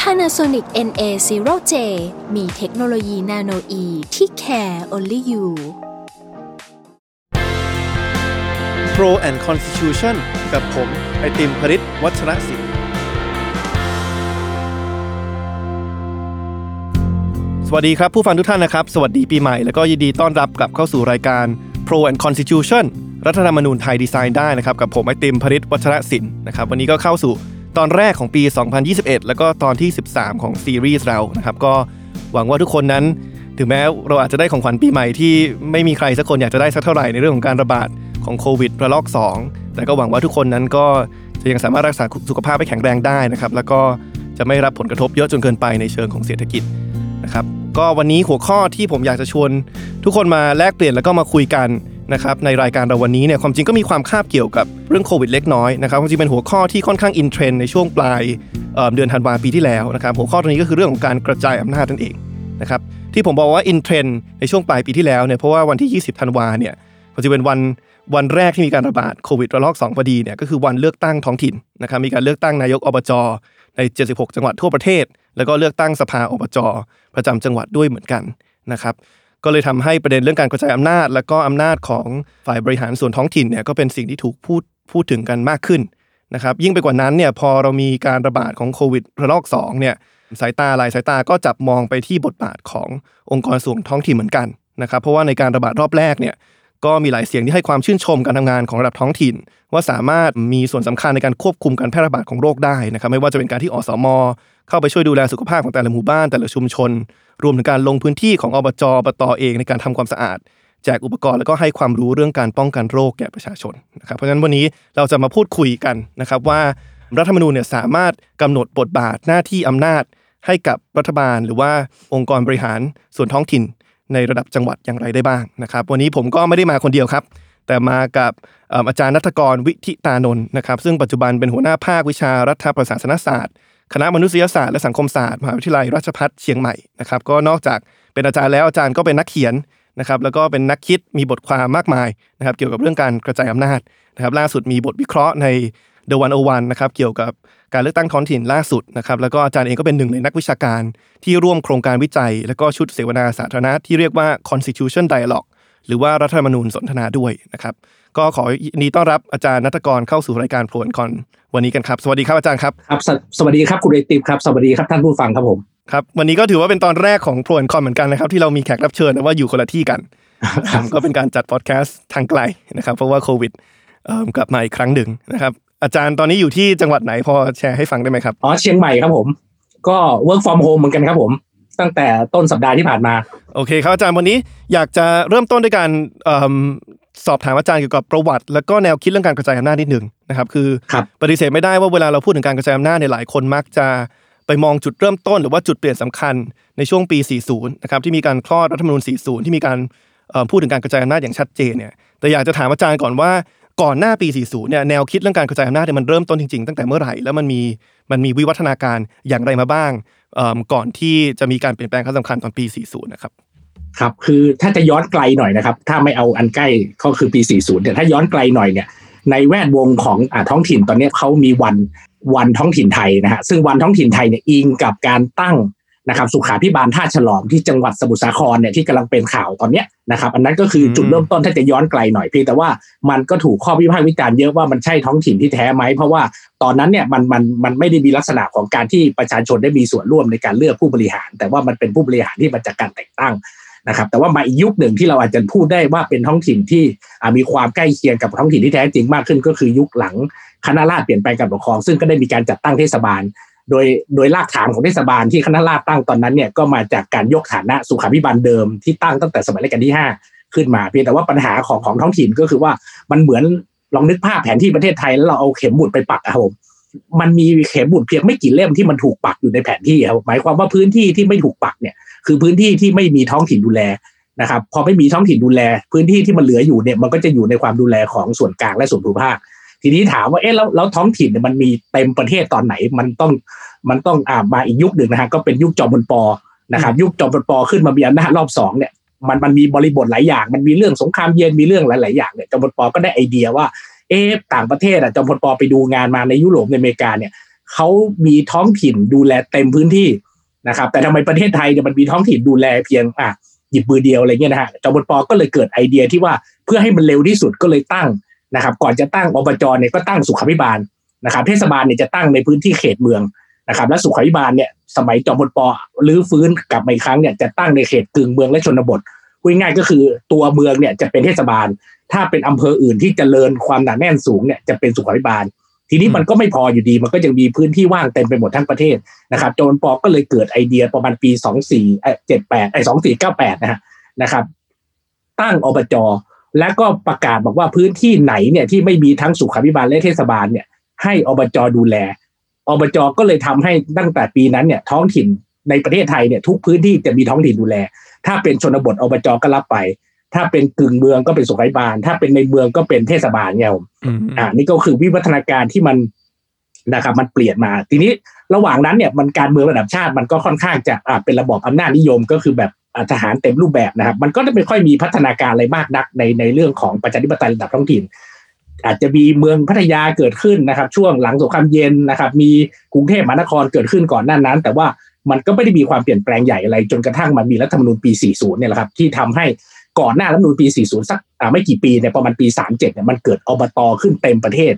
Panasonic NA0J มีเทคโนโลยีนาโนอีที่ care only you Pro and Constitution กับผม ไอติมพริตวัชรศิลป์สวัสดีครับ ผู้ฟังทุกท่านนะครับ สวัสดีปีใหม่ แล้วก็ยินดีต้อนรับกลับเข้าสู่รายการ Pro and Constitution รัฐธรรมนูญไทยดีไซน์ได้นะครับ กับผมไอติมพริตวัชรศิลป์นะครับ วันนี้ก็เข้าสู่ ตอนแรกของปี 2021 แล้วก็ตอนที่ 13 ของซีรีส์เรานะครับก็หวังว่าทุกคนนั้น ถึงแม้เราอาจจะได้ของขวัญปีใหม่ที่ไม่มีใครสักคนอยากจะได้สักเท่าไหร่ในเรื่องของการระบาดของโควิดระลอก 2 แต่ก็หวังว่าทุกคนนั้นก็จะยังสามารถรักษาสุขภาพให้แข็งแรงได้นะครับแล้วก็จะไม่รับผลกระทบเยอะจนเกินไปในเชิงของเศรษฐกิจนะครับก็วันนี้หัวข้อที่ผมอยากจะชวน ทุกคนมาแลกเปลี่ยนแล้วก็มาคุยกัน นะครับในรายการเราวันนี้เนี่ยความจริงก็มีความคาบเกี่ยวกับเรื่องโควิดเล็กน้อยนะครับความจริงเป็นหัวข้อที่ค่อนข้างอินเทรนในช่วงปลายเดือนธันวาปีที่แล้วนะครับหัวข้อตรงนี้ก็คือเรื่องของการกระจายอำนาจนั่นเองนะครับที่ผมบอกว่าอินเทรนในช่วงปลายปีที่แล้วเนี่ยเพราะว่าวันที่ 20ธันวาเนี่ยความจริงเป็นวันวันแรกที่มีการระบาดโควิดระลอก2พอดีเนี่ยก็คือวันเลือกตั้งท้องถิ่นนะครับมีการเลือกตั้งนายกอบจใน 76 จังหวัดทั่วประเทศ แล้วก็เลือกตั้งสภาอบจประจำจังหวัดด้วยเหมือนกันนะครับ ก็เลยทำให้ประเด็นเรื่องการกระจายอำนาจ และก็อำนาจของฝ่ายบริหารส่วนท้องถิ่นเนี่ยก็เป็นสิ่งที่ถูกพูดพูดถึงกันมากขึ้นนะครับยิ่งไปกว่านั้นเนี่ยพอเรามีการระบาดของโควิดระลอก2เนี่ยสายตาหลายสายตาก็จับมองไปที่บทบาทขององค์กรส่วนท้องถิ่นเหมือนกันนะครับเพราะว่าในการระบาดรอบแรกเนี่ยก็มีหลายเสียงที่ให้ความชื่นชมการทำงานของระดับท้องถิ่น ว่าสามารถมีส่วนสำคัญในการควบคุมการแพร่ระบาดของโรคได้นะครับไม่ว่าจะเป็นการที่อสม เข้าไปช่วยดูแลสุขภาพของแต่ละหมู่บ้านแต่ละชุมชน รวมถึงการลงพื้นที่ของอบจอบตเองในการทำความสะอาดแจกอุปกรณ์แล้วก็ให้ความรู้เรื่องการป้องกันโรคแก่ประชาชนนะครับเพราะฉะนั้นวันนี้เราจะมาพูดคุยกันนะครับว่ารัฐธรรมนูญเนี่ยสามารถกำหนดบทบาทหน้าที่อำนาจ ให้กับรัฐบาลหรือว่าองค์กรบริหารส่วนท้องถิ่น ในระดับจังหวัดอย่างไรได้บ้างนะครับ วันนี้ผมก็ไม่ได้มาคนเดียวครับ แต่มากับอาจารย์นัทกรวิทิตานนท์นะครับ ซึ่งปัจจุบันเป็นหัวหน้าภาควิชารัฐประศาสนศาสตร์ คณะมนุษยศาสตร์และสังคมศาสตร์มหาวิทยาลัยราชภัฏเชียงใหม่นะครับก็นอกจากเป็นอาจารย์แล้วอาจารย์ก็เป็นนักเขียนนะครับแล้วก็เป็นนักคิดมีบทความมากมายนะครับเกี่ยวกับเรื่องการกระจายอำนาจนะครับล่าสุดมีบทวิเคราะห์ใน The 101นะครับเกี่ยวกับการเลือกตั้งท้องถิ่นล่าสุดนะครับแล้วก็อาจารย์เองก็เป็นหนึ่งในนักวิชาการที่ร่วมโครงการวิจัย และก็ชุดเสวนาสาธารณะที่เรียกว่า Constitution Dialogue หรือว่ารัฐธรรมนูญสนทนาด้วยนะครับก็ขอยินดีต้อนรับอาจารย์นัทกรเข้าสู่รายการโปรนคอนวันนี้กันครับ สวัสดีครับอาจารย์ครับครับสสวัสดีครับคุณไอติมครับสวัสดีครับท่านผู้ฟังครับผมครับวันนี้ก็ถือว่าเป็นตอนแรกของโปรนคอนเหมือนกันนะครับที่เรามีแขกรับเชิญนะว่าอยู่คนละที่กันครับก็เป็นการจัดพอดแคสต์ทางไกลนะครับเพราะว่าโควิดเอิ่มกลับมาอีกครั้งหนึ่งนะครับ อาจารย์ตอนนี้อยู่ที่จังหวัดไหนพอแชร์ให้ฟังได้ไหมครับอ๋อเชียงใหม่ครับผม ก็ work from home เหมือนกันครับผม ตั้งแต่ต้นสัปดาห์ที่ผ่านมา โอเคครับอาจารย์วันนี้อยากจะเริ่มต้นด้วยการเอิ่มสอบถามอาจารย์เกี่ยวกับประวัติ แล้วก็แนวคิดเรื่องการกระจายอำนาจนิดหนึ่งนะครับ คือครับปฏิเสธไม่ได้ว่าเวลาเราพูดถึงการกระจายอำนาจเนี่ยหลายคนมักจะไปมองจุดเริ่มต้นหรือว่าจุดเปลี่ยนสำคัญในช่วงปี 40 นะครับที่มีการคลอดรัฐธรรมนูญ 40 ที่มีการเอ่อพูดถึงการกระจายอำนาจอย่างชัดเจนเนี่ยแต่อยากจะถามอาจารย์ก่อนว่าก่อนหน้าปี 40 เนี่ยแนวคิดเรื่องการกระจายอำนาจเนี่ยมันเริ่มต้นจริงๆ ตั้งแต่เมื่อไหร่แล้วมันมีมันมีวิวัฒนาการอย่างไรมาบ้างเอิ่ม ก่อนที่จะมีการเปลี่ยนแปลงครั้งสำคัญตอนปี 40 นะครับครับคือถ้าจะย้อนไกลหน่อยนะครับ ถ้าไม่เอาอันใกล้ก็คือปี 40เนี่ยถ้าย้อนไกลหน่อยเนี่ยในแวดวงของอท้องถิ่นตอนนี้เขามีวันวันท้องถิ่นไทยนะฮะซึ่งวันท้องถิ่นไทยเนี่ยอิงกับการตั้ง นะครับสุขาพิบาลท่าฉลอมที่จังหวัดสมุทรสาครเนี่ยที่กำลังเป็นข่าวตอนเนี้ยนะครับอันนั้นก็คือจุดเริ่มต้นถ้าจะย้อนไกลหน่อยเพียงแต่ว่ามันก็ถูกข้อวิพากษ์วิจารณ์เยอะว่ามันใช่ท้องถิ่นที่แท้ไหมเพราะว่าตอนนั้นเนี่ยมันมันมันไม่ได้มีลักษณะของการที่ประชาชนได้มีส่วนร่วมในการเลือกผู้บริหาร แต่ว่ามันเป็นผู้บริหารที่มาจากการแต่งตั้งนะครับแต่ว่ามาอีกยุคหนึ่งที่เราอาจจะพูดได้ว่าเป็นท้องถิ่นที่อ่ามีความใกล้เคียงกับท้องถิ่นที่แท้จริงมากขึ้น ก็คือยุคหลังคณะราษฎรเปลี่ยนแปลงการปกครอง ซึ่งก็ได้มีการจัดตั้งเทศบาล โดยโดยรากฐานของเทศบาลที่คณะราษฎรตั้งตอนนั้นเนี่ยก็มาจากการยกฐานะสุขาภิบาลเดิมที่ตั้งตั้งแต่สมัยรัชกาลที่ 5 ขึ้นมา เพียงแต่ว่าปัญหาของของท้องถิ่นก็คือว่ามันเหมือนลองนึกภาพแผนที่ประเทศไทยแล้วเราเอาเข็มหมุดไปปักอะครับผมมันมีเข็มบุดเพียงไม่กี่เล่มที่มันถูกปักอยู่ในแผนที่ครับหมายความว่าพื้นที่ที่ไม่ถูกปักเนี่ยคือพื้นที่ที่ไม่มีท้องถิ่นดูแลนะครับพอไม่มีท้องถิ่นดูแล พื้นที่ที่มันเหลืออยู่เนี่ยมันก็จะอยู่ในความดูแลของส่วนกลางและส่วนภูมิภาค ทีนี้ถามว่าเอ๊ะแล้วแล้วท้องถิ่นเนี่ยมันมีเต็มประเทศตอนไหนมันต้องมันต้องอ่ามาอีกยุคหนึ่งนะฮะก็เป็นยุคจอมพลปนะครับยุคจอมพลปขึ้นมามีอำนาจรอบสองเนี่ยมันมันมีบริบทหลายอย่าง มันมีเรื่องสงครามเย็นมีเรื่องหลาย ๆ อย่างเนี่ยจอมพลปก็ได้ไอเดียว่าเอ๊ะต่างประเทศอะจอมพลปไปดูงานมาในยุโรปในอเมริกาเนี่ยเขามีท้องถิ่นดูแลเต็มพื้นที่นะครับแต่ทำไมประเทศไทยเนี่ยมันมีท้องถิ่นดูแลเพียงอะหยิบมือเดียวอะไรเงี้ยนะฮะจอมพลปก็เลยเกิดไอเดียที่ว่าเพื่อให้มันเร็วที่สุดก็เลยตั้ง นะครับก่อนจะตั้งอบจเนี่ยก็ตั้งสุขาภิบาลนะครับเทศบาลเนี่ยจะตั้งในพื้นที่เขตเมืองนะครับและสุขาภิบาลเนี่ยสมัยจอมพลปรื้อฟื้นกลับมาอีกครั้งเนี่ยจะตั้งในเขตกึ่งเมืองและชนบทพูดง่ายๆก็คือตัวเมืองเนี่ยจะเป็นเทศบาล ถ้าเป็นอำเภออื่นที่จเจริญความหนาแน่นสูงเนี่ยจะเป็นสุขาภิบาล ทีนี้มันก็ไม่พออยู่ดีมันก็ยังมีพื้นที่ว่างเต็มไปหมดทั้งประเทศนะครับโจนปอก็เลยเกิดไอเดียประมาณปีสองสี่เจ็ดแปดไอสองสี่เก้าแปดนะฮะนะครับตั้งอบจ และก็ประกาศบอกว่าพื้นที่ไหนเนี่ยที่ไม่มีทั้งสุขาภิบาลและเทศบาลเนี่ย ให้อบจดูแลอบจก็เลยทำให้ตั้งแต่ปีนั้นเนี่ยท้องถิ่นในประเทศไทยเนี่ยทุกพื้นที่จะมีท้องถิ่นดูแล ถ้าเป็นชนบทอบจก็รับไป ถ้าเป็นกึ่งเมืองก็เป็นสุขาภิบาล ถ้าเป็นในเมืองก็เป็นเทศบาลเนี่ยผมอืมอ่านี่ก็คือวิวัฒนาการที่มันนะครับมันเปลี่ยนมา ทีนี้ระหว่างนั้นเนี่ยมันการเมืองระดับชาติมันก็ค่อนข้างจะอ่าเป็นระบอบอำนาจนิยมก็คือแบบอ่า ทหารเต็มรูปแบบนะครับ มันก็ไม่ค่อยมีพัฒนาการอะไรมากนักในในเรื่องของประชาธิปไตยระดับท้องถิ่น อาจจะมีเมืองพัทยาเกิดขึ้นนะครับ ช่วงหลังสงครามเย็นนะครับ มีกรุงเทพมหานครเกิดขึ้นก่อนหน้านั้น แต่ว่ามันก็ไม่ได้มีความเปลี่ยนแปลงใหญ่อะไร จนกระทั่งมันมีรัฐธรรมนูญปี 40 เนี่ยแหละครับ ที่ทำให้ก่อนหน้ารัฐธรรมนูญปี 40 สักไม่กี่ปีเนี่ยประมาณปี 37 เนี่ยมันเกิดอบตขึ้นเต็มประเทศ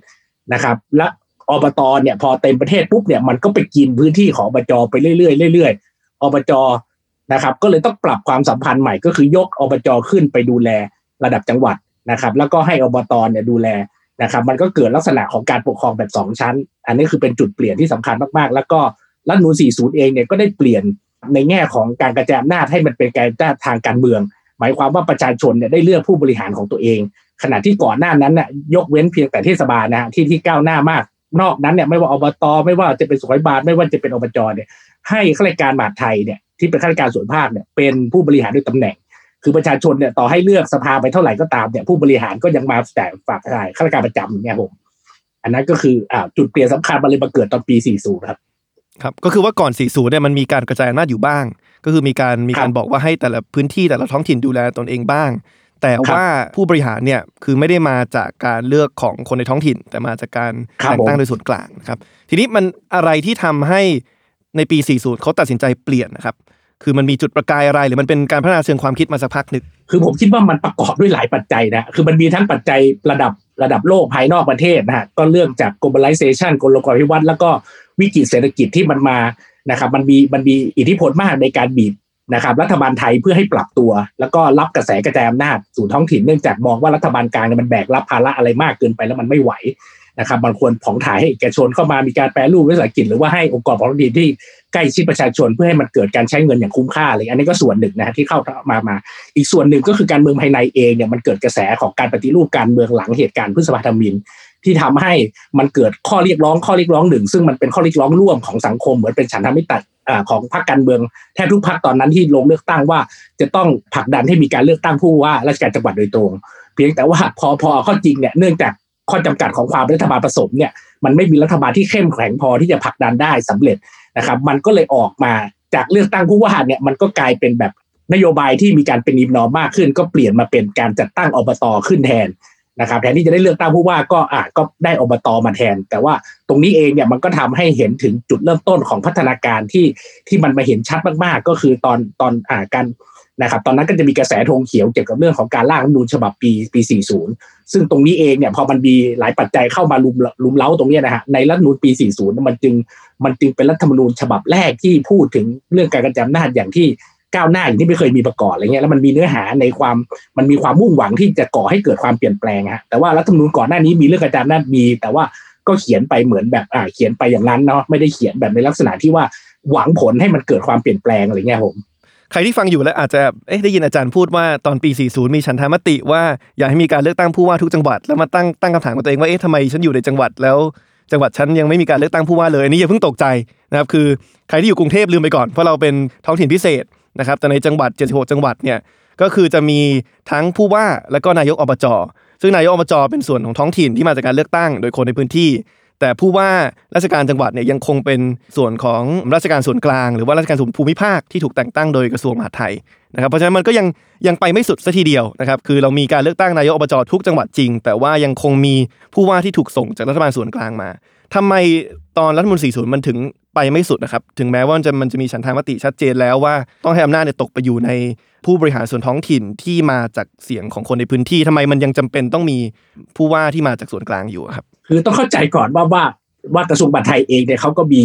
นะครับ และอบตเนี่ยพอเต็มประเทศปุ๊บเนี่ยมันก็ไปกินพื้นที่ของอบจไปเรื่อยๆเรื่อยๆอบจ นะครับ ก็เลยต้องปรับความสัมพันธ์ใหม่ก็คือยกอบจขึ้นไปดูแลระดับจังหวัดนะครับ แล้วก็ให้อบตเนี่ยดูแลนะครับ มันก็เกิดลักษณะของการปกครองแบบสองชั้น อันนี้คือเป็นจุดเปลี่ยนที่สำคัญมากๆ แล้วก็รัฐนูล40 เองเนี่ยก็ได้เปลี่ยนในแง่ของการกระจายอำนาจให้มันเป็นการทางการเมือง หมายความว่าประชาชนเนี่ยได้เลือกผู้บริหารของตัวเอง ขณะที่ก่อนหน้านั้นน่ะยกเว้นเพียงแต่เทศบาลนะฮะที่ที่ก้าวหน้ามาก นอกนั้นเนี่ยไม่ว่าอบต ไม่ว่าจะเป็นสุขบาลไม่ว่าจะเป็นอบจเนี่ยให้ข้าราชการมหาไทยเนี่ย ที่เป็นข้าราชการส่วนภาคเนี่ยเป็นผู้บริหารด้วยตำแหน่ง คือประชาชนเนี่ยต่อให้เลือกสภาไปเท่าไหร่ก็ตามเนี่ยผู้บริหารก็ยังมาแต่ฝากขายข้าราชการประจำอย่างเงี้ยผมอันนั้นก็คืออ่าจุดเปลี่ยนสำคัญมันเลยมาเกิดตอนปี 40 ครับครับก็คือว่าก่อน 40 เนี่ยมันมีการกระจายอำนาจอยู่บ้าง ก็คือมีการมีการครับบอกว่าให้แต่ละพื้นที่แต่ละท้องถิ่นดูแลตนเองบ้าง แต่ครับว่าผู้บริหารเนี่ยคือไม่ได้มาจากการเลือกของคนในท้องถิ่น แต่มาจากการครับแต่งตั้งผมโดยส่วนกลางนะครับ ทีนี้มันอะไรที่ทำให้ ในปี 40 เขาตัดสินใจเปลี่ยนนะครับ คือมันมีจุดประกายอะไร หรือมันเป็นการพัฒนาเชิงความคิดมาสักพักหนึ่งคือผมคิดว่ามันประกอบด้วยหลายปัจจัยนะ คือมันมีทั้งปัจจัยระดับระดับโลกภายนอกประเทศนะฮะ ก็เรื่องจาก globalization กลโลกาภิวัตน์แล้วก็วิกฤตเศรษฐกิจที่มันมานะครับ มันมีมันมีอิทธิพลมากในการบีบนะครับรัฐบาลไทยเพื่อให้ปรับตัว แล้วก็รับกระแสกระจายอำนาจสู่ท้องถิ่นเนื่องจากมองว่ารัฐบาลกลางเนี่ยมันแบกรับภาระอะไรมากเกินไปแล้วมันไม่ไหว นะครับมันควรผ่องถ่ายให้เอกชนเข้ามามีการแปรรูปวิสาหกิจหรือว่าให้องค์กรของท้องที่ใกล้ชิดประชาชนเพื่อให้มันเกิดการใช้เงินอย่างคุ้มค่าอะไรอันนี้ก็ส่วนหนึ่งนะฮะที่เข้ามามา อีกส่วนหนึ่งก็คือการเมืองภายในเองเนี่ยมันเกิดกระแสของการปฏิรูปการเมืองหลังเหตุการณ์พฤษภาธมินที่ทำให้มันเกิดข้อเรียกร้องข้อเรียกร้องหนึ่ง ซึ่งมันเป็นข้อเรียกร้องร่วมของสังคมเหมือนเป็นฉันทมิตรของพรรคการเมืองแทบทุกพรรคตอนนั้นที่ลงเลือกตั้งว่า จะต้องผลักดันให้มีการเลือกตั้งผู้ว่าราชการจังหวัดโดยตรง เพียงแต่ว่าพอพอข้อจริงเนี่ยเนื่องจาก ข้อจำกัดของความรัฐบาลผสมเนี่ยมันไม่มีรัฐบาลที่เข้มแข็งพอที่จะผลักดันได้สำเร็จนะครับ มันก็เลยออกมาจากเลือกตั้งผู้ว่าเนี่ยมันก็กลายเป็นแบบนโยบายที่มีการเป็นนิมนอมมากขึ้น ก็เปลี่ยนมาเป็นการจัดตั้งอบตขึ้นแทนนะครับแทนที่จะได้เลือกตั้งผู้ว่าก็อะก็ได้อบตมาแทน แต่ว่าตรงนี้เองเนี่ยมันก็ทำให้เห็นถึงจุดเริ่มต้นของพัฒนาการที่ที่มันมาเห็นชัดมากๆ ก็คือตอนตอนอ่าการ นะครับตอนนั้นก็จะมีกระแสธงเขียวเกี่ยวกับเรื่องของการร่างรัฐมนูญฉบับปีปี 40 ซึ่งตรงนี้เองเนี่ยพอมันมีหลายปัจจัยเข้ามาลุมลุมเล้าตรงนี้นะฮะในรัฐมนูญปี 40 มันจึงมันจึงเป็นรัฐธรรมนูญฉบับแรกที่พูดถึงเรื่องการกระจายอำนาจอย่างที่ก้าวหน้าอย่างที่ไม่เคยมีมาก่อนอะไรเงี้ยแล้วมันมีเนื้อหาในความมันมีความมุ่งหวังที่จะก่อให้เกิดความเปลี่ยนแปลงฮะแต่ว่ารัฐธรรมนูญก่อนหน้านี้มีเรื่องกระจายอำนาจมี แต่ว่าก็เขียนไปเหมือนแบบอ่าเขียนไปอย่างนั้นเนาะไม่ได้เขียนแบบในลักษณะที่ว่าหวังผลให้มันเกิดความเปลี่ยนแปลงอะไรเงี้ยผม ใครที่ฟังอยู่แล้วอาจจะเอ๊ะได้ยินอาจารย์พูดว่าตอนปี 40 มีฉันทามติว่าอยากให้มีการเลือกตั้งผู้ว่าทุกจังหวัด แล้วมาตั้งตั้งคำถามกับตัวเองว่าเอ๊ะทำไมฉันอยู่ในจังหวัดแล้ว จังหวัดฉันยังไม่มีการเลือกตั้งผู้ว่าเลยอันนี้อย่าเพิ่งตกใจนะครับคือใครที่อยู่กรุงเทพลืมไปก่อนเพราะเราเป็นท้องถิ่นพิเศษนะครับแต่ในจังหวัด 76 จังหวัดเนี่ยก็คือจะมีทั้งผู้ว่าแล้วก็นายกอบจซึ่งนายกอบจเป็นส่วนของท้องถิ่นที่มาจากการเลือกตั้ง โดยคนในพื้นที่ แต่ผู้ว่าราชการจังหวัดเนี่ยยังคงเป็นส่วนของราชการส่วนกลาง หรือว่าราชการส่วนภูมิภาคที่ถูกแต่งตั้งโดยกระทรวงมหาดไทยนะครับเพราะฉะนั้นมันก็ยังยังไปไม่สุดสัทีเดียวนะครับคือเรามีการเลือกตั้งนายกอบจทุกจังหวัดจริง แต่ว่ายังคงมีผู้ว่าที่ถูกส่งจากรัฐบาลส่วนกลางมาทำไมตอนรัฐมนตรี40มันถึงไปไม่สุดนะครับถึงแม้ว่าจะมันจะมีฉันทามติชัดเจนแล้วว่าต้องให้อำนาจเนี่ยตกไปอยู่ในผู้บริหารส่วนท้องถิ่นที่มาจากเสียงของคนในพื้นที่ทำไมมันยังจำเป็นต้องมีผู้ว่าที่มาจากส่วนกลางอยู่ครับ คือต้องเข้าใจก่อนว่าว่าว่ากระทรวงบัตรไทยเองเนี่ยเขาก็มี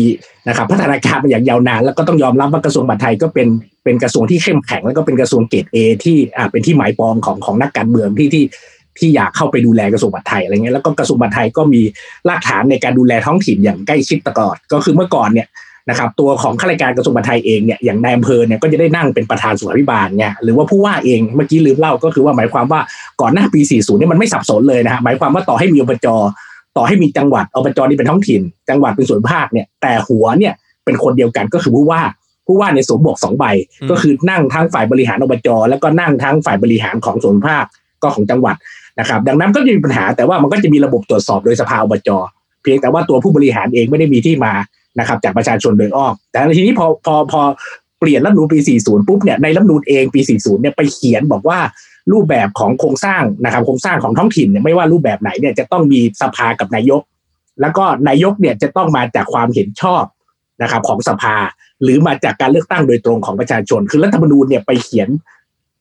นะครับพัฒนาการมาอย่างยาวนาน แล้วก็ต้องยอมรับว่ากระทรวงบัตรไทยก็เป็นเป็นกระทรวงที่เข้มแข็ง แล้วก็เป็นกระทรวงเกรดเอที่อ่าเป็นที่หมายปองของของนักการเมืองที่ที่ที่อยากเข้าไปดูแลกระทรวงบัตรไทยอะไรเงี้ยแล้วก็กระทรวงบัตรไทยก็มีรากฐานในการดูแลท้องถิ่นอย่างใกล้ชิดตลอดก็คือเมื่อก่อนเนี่ยนะครับตัวของข้าราชการกระทรวงบัตรไทยเองเนี่ยอย่างนายอำเภอเนี่ยก็จะได้นั่งเป็นประธานสุขาภิบาลเนี่ยหรือว่าผู้ว่าเองเมื่อกี้ลืมเล่าก็คือว่าหมายความว่าก่อนหน้าปี 40เนี่ยมันไม่สับสนเลยนะฮะหมายความว่าต่อให้มีอบจ ต่อให้มีจังหวัดอบจนี่เป็นท้องถิ่น จังหวัดเป็นส่วนภาคเนี่ยแต่หัวเนี่ยเป็นคนเดียวกันก็คือผู้ว่าผู้ว่าในสวมบวกสองใบอืมก็คือนั่งทั้งฝ่ายบริหารอบจแล้วก็นั่งทั้งฝ่ายบริหารของส่วนภาคก็ของจังหวัดนะครับ ดังนั้นก็จะมีปัญหาแต่ว่ามันก็จะมีระบบตรวจสอบโดยสภาอบจเพียงแต่ว่าตัวผู้บริหารเองไม่ได้มีที่มานะครับ จากประชาชนโดยอ้อมแต่ในทีนี้พอพอพอเปลี่ยนรัฐธรรมนูญปี 40 ปุ๊บเนี่ยในรัฐธรรมนูญเองปี 40 เนี่ยไปเขียนบอกว่า รูปแบบของโครงสร้างนะครับโครงสร้างของท้องถิ่นเนี่ยไม่ว่ารูปแบบไหนเนี่ยจะต้องมีสภากับนายก แล้วก็นายกเนี่ยจะต้องมาจากความเห็นชอบนะครับของสภา หรือมาจากการเลือกตั้งโดยตรงของประชาชน คือรัฐธรรมนูญเนี่ยไปเขียน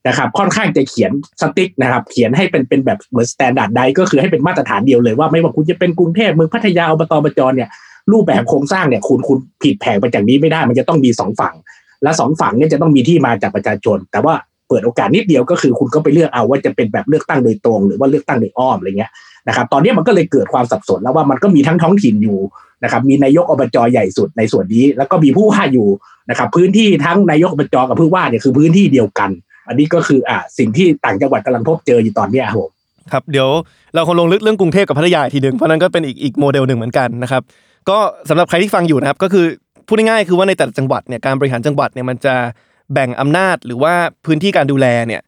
นะครับค่อนข้างจะเขียน strict นะครับ เขียนให้เป็นเป็นแบบเหมือน standardize ก็คือให้เป็นมาตรฐานเดียวเลยว่าไม่ว่าคุณจะเป็นกรุงเทพเมืองพัทยาอบตอบจเนี่ยรูปแบบโครงสร้างเนี่ยคุณคุณผิดแผกไปจากนี้ไม่ได้ มันจะต้องมีสองฝั่ง และสองฝั่งเนี่ยจะต้องมีที่มาจากประชาชน แต่ว่า เปิดโอกาสนิดเดียวก็คือคุณก็ไปเลือกเอาว่าจะเป็นแบบเลือกตั้งโดยตรง หรือว่าเลือกตั้งโดยอ้อมอะไรเงี้ยนะครับตอนนี้มันก็เลยเกิดความสับสนแล้วว่ามันก็มีทั้งท้องถิ่นอยู่นะครับมีนายกอบจใหญ่สุดในส่วนนี้ แล้วก็มีผู้ว่าอยู่นะครับพื้นที่ทั้งนายกอบจกับผู้ว่าเนี่ยคือพื้นที่เดียวกัน อันนี้ก็คืออ่าสิ่งที่ต่างจังหวัดกำลังพบเจออยู่ตอนนี้ครับครับเดี๋ยวเราคงลงลึกเรื่องกรุงเทพกับพัทยาทีหนึ่งเพราะนั้นก็เป็นอีกอีกโมเดลหนึ่งเหมือนกันนะครับก็สำหรับใครที่ฟังอยู่นะครับก็คือพูดง่ายๆคือว่าในแต่ละจังหวัดเนี่ยการบริหารจังหวัดเนี่ยมันจะ แบ่งอำนาจหรือว่าพื้นที่การดูแลเนี่ย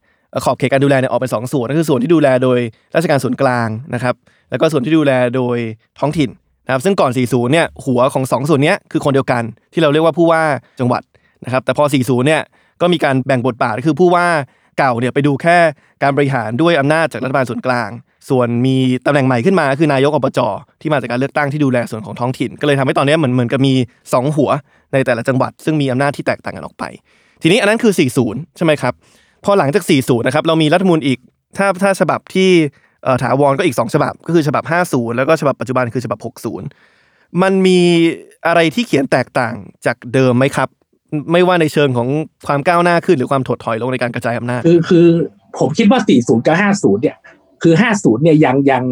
ขอบเขตการดูแลเนี่ยออกเป็นสองส่วนก็คือส่วนที่ดูแลโดยราชการส่วนกลางนะครับแล้วก็ส่วนที่ดูแลโดยท้องถิ่นนะครับซึ่งก่อน 40 เนี่ยหัวของสองส่วนนี้คือคนเดียวกันที่เราเรียกว่าผู้ว่าจังหวัดนะครับแต่พอ 40 เนี่ยก็มีการแบ่งบทบาทคือผู้ว่าเก่าเนี่ยไปดูแค่การบริหารด้วยอำนาจจากรัฐบาลส่วนกลาง ส่วนมีตำแหน่งใหม่ขึ้นมาคือนายกอบจที่มาจากการเลือกตั้งที่ดูแลส่วนของท้องถิ่น ก็เลยทำให้ตอนนี้เหมือนเหมือนกับมี 2 หัวในแต่ละจังหวัด ซึ่งมีอำนาจที่แตกต่างกันออกไป ทีนี้อันนั้นคือ 40 ใช่ไหมครับ พอหลังจาก 40 นะครับ เรามีรัฐมนูญอีก ถ้าถ้าฉบับที่ถาวรก็อีก 2 ฉบับ ก็คือฉบับ 50 แล้วก็ฉบับปัจจุบันคือฉบับ 60 มันมีอะไรที่เขียนแตกต่างจากเดิมไหมครับ ไม่ว่าในเชิงของความก้าวหน้าขึ้นหรือความถดถอยลงในการกระจายอำนาจ คือคือผมคิดว่า 40 กับ 50 เนี่ย คือ 50 เนี่ยยังยัง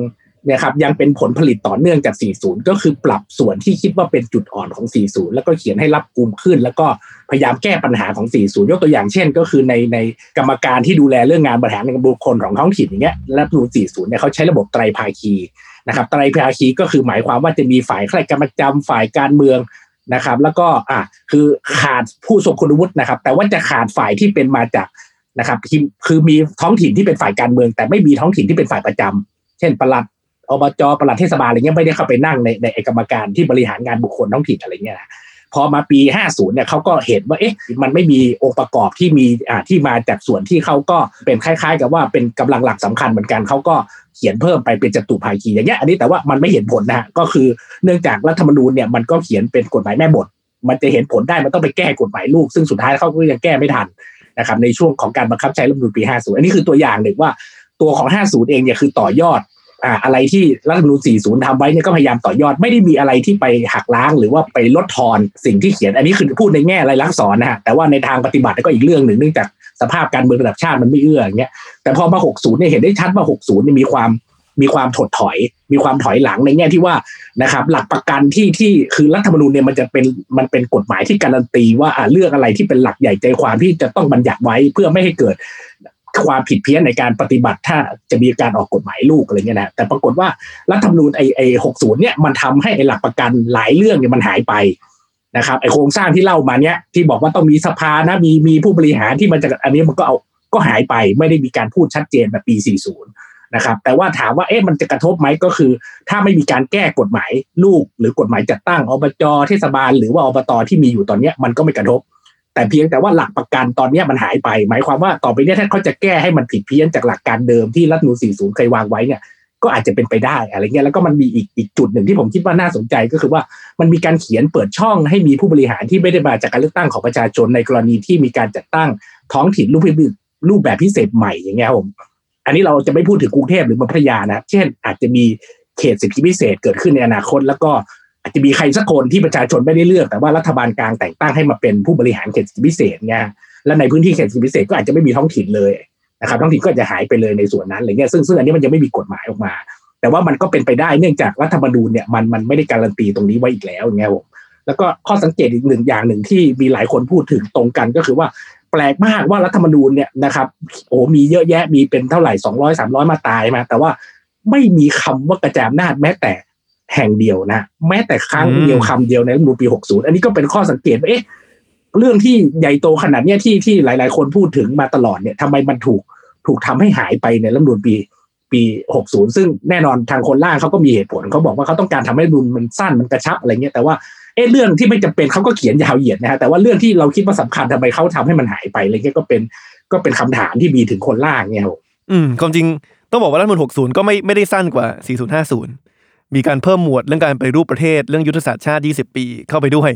นี่ยครับยังเป็นผลผลิตต่อเนื่องจาก 40 ก็คือปรับส่วนที่คิดว่าเป็นจุดอ่อนของ 40 แล้วก็เขียนให้รับกลุ่มขึ้น แล้วก็พยายามแก้ปัญหาของ 40 ยกตัวอย่างเช่น ก็คือในในกรรมการที่ดูแลเรื่องงานบริหารบุคคลของท้องถิ่นอย่างเงี้ยรัฐธรรมนูญ40 เนี่ยเขาใช้ระบบไตรภาคีนะครับไตรภาคีก็คือหมายความว่าจะมีฝ่ายข้ารกรระจำฝ่ายการเมืองนะครับ แล้วก็อะคือขาดผู้ทรงคุณวุฒินะครับ แต่ว่าจะขาดฝ่ายที่เป็นมาจากนะครับคือมีท้องถิ่นที่เป็นฝ่ายการเมือง แต่ไม่มีท้องถิ่นที่เป็นฝ่ายประจำเช่นปลัด อบจประหลัดเทศบาลอะไรเงี้ยไม่ได้เข้าไปนั่งในในกรรมการที่บริหารงานบุคคลท้องถิ่นอะไรเงี้ยนะพอมาปี 50 เนี่ยเขาก็เห็นว่าเอ๊ะมันไม่มีองค์ประกอบที่มีอ่าที่มาจากส่วนที่เขาก็เป็นคล้าย ๆ กับว่าเป็นกำลังหลักสำคัญเหมือนกันเขาก็เขียนเพิ่มไปเป็นจตุภาคีอย่างเงี้ยอันนี้แต่ว่ามันไม่เห็นผลนะฮะก็คือเนื่องจากรัฐธรรมนูญเนี่ยมันก็เขียนเป็นกฎหมายแม่บท มันจะเห็นผลได้มันต้องไปแก้กฎหมายลูก ซึ่งสุดท้ายเขาก็ยังแก้ไม่ทันนะครับในช่วงของการบังคับใช้รัฐธรรมนูญปี 50 อันนี้คือตัวอย่างหนึ่งว่าตัวของ 50 เองเนี่ยคือต่อยอด อ่าอะไรที่รัฐธรรมนูญ40ทำไว้เนี่ยก็พยายามต่อยอดไม่ได้มีอะไรที่ไปหักล้าง หรือว่าไปลดทอนสิ่งที่เขียน อันนี้คือพูดในแง่รายลักษณ์สอนนะฮะแต่ว่าในทางปฏิบัติก็อีกเรื่องหนึ่งเนื่องจากสภาพการเมืองระดับชาติมันไม่เอื้ออย่างเงี้ยแต่พอมา 60เนี่ยเห็นได้ชัดว่า 60เนี่ยมีความมีความถดถอย มีความถอยหลังในแง่ที่ว่านะครับ หลักประกันที่ที่คือรัฐธรรมนูญเนี่ยมันจะเป็นมันเป็นกฎหมายที่การันตีว่าอ่าเรื่องอะไรที่เป็นหลักใหญ่ใจความที่จะต้องบัญญัติไว้เพื่อไม่ให้เกิด ความผิดเพี้ยนในการปฏิบัติถ้าจะมีการออกกฎหมายลูกอะไรเงี้ยนะแต่ปรากฏว่ารัฐธรรมนูญไอไอหกศูนย์เนี่ยมันทำให้ไอหลักประกันหลายเรื่องเนี่ยมันหายไปนะครับไอโครงสร้างที่เล่ามาเนี้ยที่บอกว่าต้องมีสภานะมีมีผู้บริหารที่มันจะอันนี้มันก็เอาก็หายไปไม่ได้มีการพูดชัดเจนแบบปี 40 นะครับ แต่ว่าถามว่าเอ๊ะมันจะกระทบไหมก็คือ ถ้าไม่มีการแก้กฎหมายลูก หรือกฎหมายจัดตั้งอบจเทศบาล หรือว่าอบตที่มีอยู่ตอนเนี้ยมันก็ไม่กระทบ แต่เพียงแต่ว่าหลักประกันตอนนี้มันหายไป หมายความว่าต่อไปนี้ถ้าเขาจะแก้ให้มันผิดเพี้ยนจากหลักการเดิมที่รัฐมนูล40 เคยวางไว้เนี่ยก็อาจจะเป็นไปได้อะไรเงี้ยแล้วก็มันมีอีกอีกจุดหนึ่งที่ผมคิดว่าน่าสนใจก็คือว่ามันมีการเขียนเปิดช่องให้มีผู้บริหารที่ไม่ได้มาจากการเลือกตั้งของประชาชนในกรณีที่มีการจัดตั้งท้องถิ่นรูปแบบรูปแบบพิเศษใหม่อย่างเงี้ยผมอันนี้เราจะไม่พูดถึงกรุงเทพหรือมพัทยานะ เช่นอาจจะมีเขตสิทธิพิเศษเกิดขึ้นในอนาคต แล้วก็ อาจจะมีใครสักคนที่ประชาชนไม่ได้เลือกแต่ว่ารัฐบาลกลางแต่งตั้งให้มาเป็นผู้บริหารเขตพิเศษเนี่ยและในพื้นที่เขตพิเศษก็อาจจะไม่มีท้องถิ่นเลยนะครับท้องถิ่นก็จะหายไปเลยในส่วนนั้นอะไรเงี้ยซึ่งซึ่งอันนี้มันยังไม่มีกฎหมายออกมา แต่ว่ามันก็เป็นไปได้เนื่องจากรัฐธรรมนูญเนี่ยมันมันไม่ได้การันตีตรงนี้ไว้อีกแล้วอย่างเงี้ยผมแล้วก็ข้อสังเกตอีกหนึ่งอย่างหนึ่งที่มีหลายคนพูดถึงตรงกันก็คือว่าแปลกมากว่ารัฐธรรมนูญเนี่ยนะครับโอ้มีเยอะแยะมีเป็นเท่าไหร่สองร้อยสามร้อยมาตายมา แต่ว่าไม่มีคำว่ากระจายอำนาจแม้แต่ แห่งเดียวนะ แม้แต่ครั้งเดียวคำเดียวในรัฐธรรมนูญปีหกศูนย์อันนี้ก็เป็นข้อสังเกตว่าเอ๊ะเรื่องที่ใหญ่โตขนาดเนี้ยที่ที่หลาย ๆ คนพูดถึงมาตลอดเนี่ยทำไมมันถูกถูกทำให้หายไปในรัฐธรรมนูญปีปีหกศูนย์ซึ่งแน่นอนทางคนล่างเขาก็มีเหตุผลเขาบอกว่าเขาต้องการทำให้รัฐธรรมนูญมันสั้นมันกระชับอะไรเงี้ยแต่ว่าเอ้เรื่องที่ไม่จำเป็นเขาก็เขียนยาวเหยียดนะฮะแต่ว่าเรื่องที่เราคิดว่าสำคัญทำไมเขาทำให้มันหายไปอะไรเงี้ยก็เป็นก็เป็นคำถามที่มีถึงคนล่างเนี่ยครับอืมความจริงต้องบอกว่ารัฐธรรมนูญ60 ก็ไม่ไม่ได้สั้นกว่า 4050 มีการเพิ่มหมวดเรื่องการไปรูปประเทศเรื่องยุทธศาสตร์ชาติ 20 ปี เข้าไปด้วย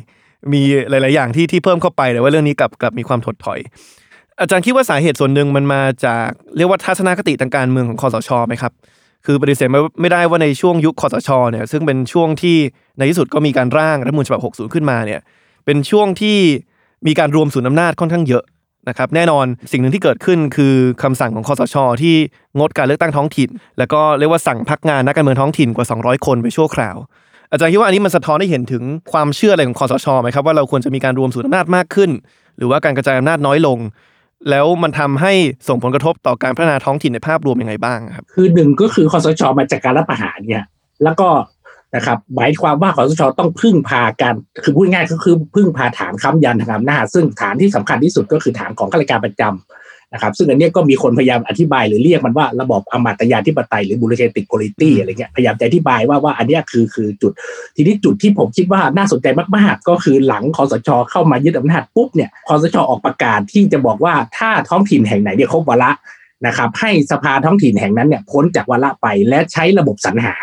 มีหลาย ๆ อย่างที่ที่เพิ่มเข้าไปแต่ว่าเรื่องนี้กลับกลับมีความถดถอย อาจารย์คิดว่าสาเหตุส่วนหนึ่งมันมาจากเรียกว่าทัศนคติทางการเมืองของคอสชไหมครับคือปฏิเสธไม่ได้ว่าในช่วงยุคคอสชเนี่ยซึ่งเป็นช่วงที่ในที่สุดก็มีการร่างรัฐธรรมนูญฉบับ 60 ขึ้นมาเนี่ยเป็นช่วงที่มีการรวมศูนย์อำนาจค่อนข้างเยอะ นะครับแน่นอนสิ่งหนึ่งที่เกิดขึ้นคือคำสั่งของคอสช ที่งดการเลือกตั้งท้องถิ่น แล้วก็เรียกว่าสั่งพักงานนักการเมืองท้องถิ่นกว่า 200 คนไปชั่วคราว อาจารย์คิดว่าอันนี้มันสะท้อนให้เห็นถึงความเชื่ออะไรของคอสชไหมครับว่าเราควรจะมีการรวมศูนย์อำนาจมากขึ้น หรือว่าการกระจายอำนาจน้อยลง แล้วมันทำให้ส่งผลกระทบต่อการพัฒนาท้องถิ่นในภาพรวมยังไงบ้างครับคือหนึ่งก็คือคสช.มาจากการรัฐประหารเนี่ยแล้วก็ นะครับหมายความว่าคสช.ต้องพึ่งพาการคือพูดง่ายก็คือพึ่งพาฐานค้ำยันทางอำนาจซึ่งฐานที่สำคัญที่สุดก็คือฐานของข้าราชการประจำนะครับ ซึ่งอันนี้ก็มีคนพยายามอธิบายหรือเรียกมันว่าระบอบอำมาตยาธิปไตยหรือ bureaucratic polity อะไรเงี้ยพยายามจะอธิบายว่าว่าอันนี้คือคือจุด ทีนี้จุดที่ผมคิดว่าน่าสนใจมากๆ ก็คือหลังคสช.เข้ามายึดอำนาจปุ๊บเนี่ยคสช.ออกประกาศที่จะบอกว่าถ้าท้องถิ่นแห่งไหนเนี่ยครบวาระนะครับให้สภาท้องถิ่นแห่งนั้นเนี่ยพ้นจากวาระไปและใช้ระบบสรรหา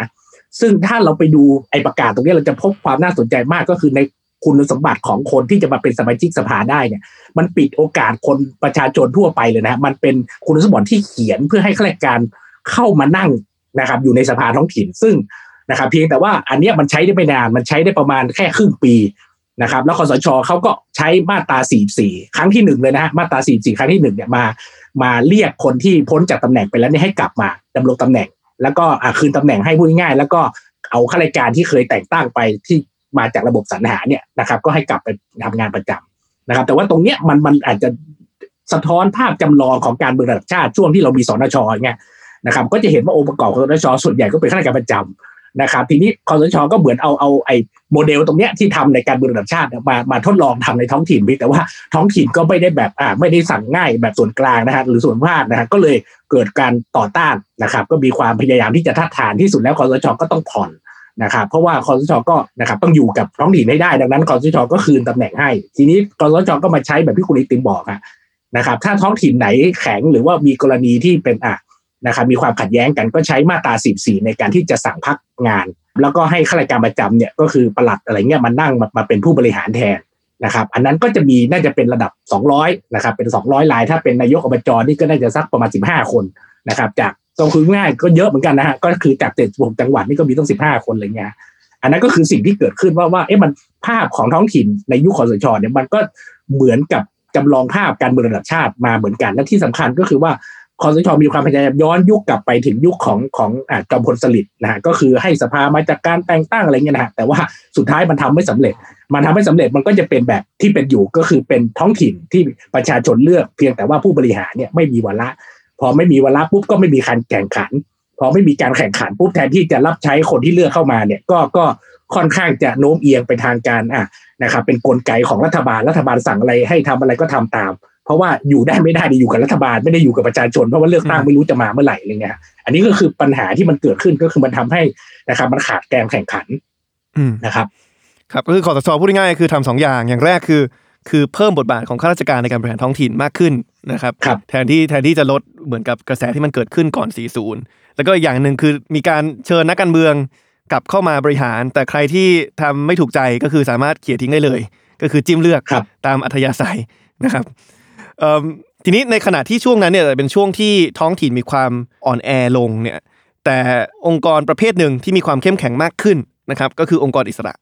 ซึ่งถ้าเราไปดูไอ้ประกาศตรงนี้เราจะพบความน่าสนใจมากก็คือในคุณสมบัติของคนที่จะมาเป็นสมาชิกสภาได้เนี่ย มันปิดโอกาสคนประชาชนทั่วไปเลยนะมันเป็นคุณสมบัติที่เขียนเพื่อให้ข้าราชการเข้ามานั่งนะครับ อยู่ในสภาท้องถิ่น ซึ่งนะครับ เพียงแต่ว่าอันเนี้ยมันใช้ได้ไม่นานมันใช้ได้ประมาณแค่ครึ่งปีนะครับ แล้วคอสชเขาก็ใช้มาตรา 44 ครั้งที่หนึ่งเลยนะฮะมาตรา 44 ครั้งที่หนึ่งเนี่ยมา มาเรียกคนที่พ้นจากตำแหน่งไปแล้วเนี่ยให้กลับมาดำรงตำแหน่ง แล้วก็คืนตำแหน่งให้พูดง่ายๆแล้วก็เอาข้าราชการที่เคยแต่งตั้งไปที่มาจากระบบสรรหาเนี่ยนะครับ ก็ให้กลับไปทำงานประจำนะครับ แต่ว่าตรงเนี้ยมันมันอาจจะสะท้อนภาพจำลองของการเมืองระดับชาติช่วงที่เรามีสนชอย่างเงี้ยนะครับ ก็จะเห็นว่าองค์ประกอบของสนชส่วนใหญ่ก็เป็นข้าราชการประจำ นะครับทีนี้คอสชก็เหมือนเอาเอาไอ้โมเดลตรงเนี้ยที่ทำในการเมืองรชาติมามาทดลองทำในท้องถิ่นพียงแต่ว่าท้องถิ่นก็ไม่ได้แบบอ่าไม่ได้สั่งง่ายแบบส่วนกลางนะฮะหรือส่วนภาคนะฮะก็เลยเกิดการต่อต้านนะครับก็มีความพยายามที่จะทัดทานที่สุดแล้วคอสชก็ต้องผ่อนนะครับเพราะว่าคอสชก็นะครับต้องอยู่กับท้องถิ่นให้ได้ ดังนั้นคอสชก็คืนตำแหน่งให้ ทีนี้คอสชก็มาใช้แบบที่คุณอิติมบอกอะนะครับถ้าท้องถิ่นไหนแข็งหรือว่ามีกรณีที่เป็นอะ นะครับมีความขัดแย้งกันก็ใช้มาตรา14 ในการที่จะสั่งพักงาน แล้วก็ให้ข้าราชการประจำเนี่ยก็คือประหลัดอะไรเงี้ยมานั่งมามาเป็นผู้บริหารแทนนะครับอันนั้นก็จะมีน่าจะเป็นระดับ 200นะครับเป็น 200รายถ้าเป็นนายกอบจนี่ก็น่าจะสักประมาณ 15 คนนะครับจากตรงคือง่ายก็เยอะเหมือนกันนะฮะก็คือจาก76จังหวัดนี่ก็มีต้อง15 คนอะไรเงี้ยอันนั้นก็คือสิ่งที่เกิดขึ้นว่าว่าเอ๊ะมันภาพของท้องถิ่นในยุคคอสชเนี่ยมันก็เหมือนกับจำลองภาพการเมืองระดับชาติมาเหมือนกันและที่สำคัญก็คือว่า คอสชมีความพยายามย้อนยุคกลับไปถึงยุคของของอ่าจอมพลสฤษดิ์นะฮะก็คือให้สภามาจากการแต่งตั้งอะไรเงี้ยนะฮะแต่ว่าสุดท้ายมันทำไม่สำเร็จ มันทำไม่สำเร็จมันก็จะเป็นแบบที่เป็นอยู่ก็คือเป็นท้องถิ่นที่ประชาชนเลือกเพียงแต่ว่าผู้บริหารเนี่ยไม่มีวาระพอไม่มีวาระปุ๊บก็ไม่มีการแข่งขัน พอไม่มีการแข่งขันปุ๊บแทนที่จะรับใช้คนที่เลือกเข้ามาเนี่ยก็ก็ค่อนข้างจะโน้มเอียงไปทางการอะนะครับเป็นนกลไกของรัฐบาลรัฐบาลสั่งอะไรให้ทำอะไรก็ทำตาม เพราะว่าอยู่ได้ไม่ได้ดีอยู่กับรัฐบาลไม่ได้อยู่กับประชาชนเพราะว่าเลือกตั้งไม่รู้จะมาเมื่อไหร่อะไรเงี้ยอันนี้ก็คือปัญหาที่มันเกิดขึ้นก็คือมันทำให้นะครับ มันขาดแกนแข่งขันอืมนะครับ ครับก็คือขอสชพูดง่ายๆคือทำสองอย่างอย่างแรกคือ คือเพิ่มบทบาทของข้าราชการในการบริหารท้องถิ่นมากขึ้นนะครับครับแทนที่แทนที่จะลดเหมือนกับกระแสที่มันเกิดขึ้นก่อน 40 แล้วก็อีกอย่างหนึ่งคือมีการเชิญนักการเมืองกลับเข้ามาบริหาร แต่ใครที่ทำไม่ถูกใจก็คือสามารถเขี่ยทิ้งได้เลย ก็คือจิ้มเลือกครับตามอัธยาศัยนะครับเอิ่ม ทีนี้ในขณะที่ช่วงนั้นเนี่ยเป็นช่วงที่ท้องถิ่นมีความอ่อนแอลงเนี่ยแต่องค์กรประเภทหนึ่งที่มีความเข้มแข็งมากขึ้นนะครับก็คือองค์กรอิสระ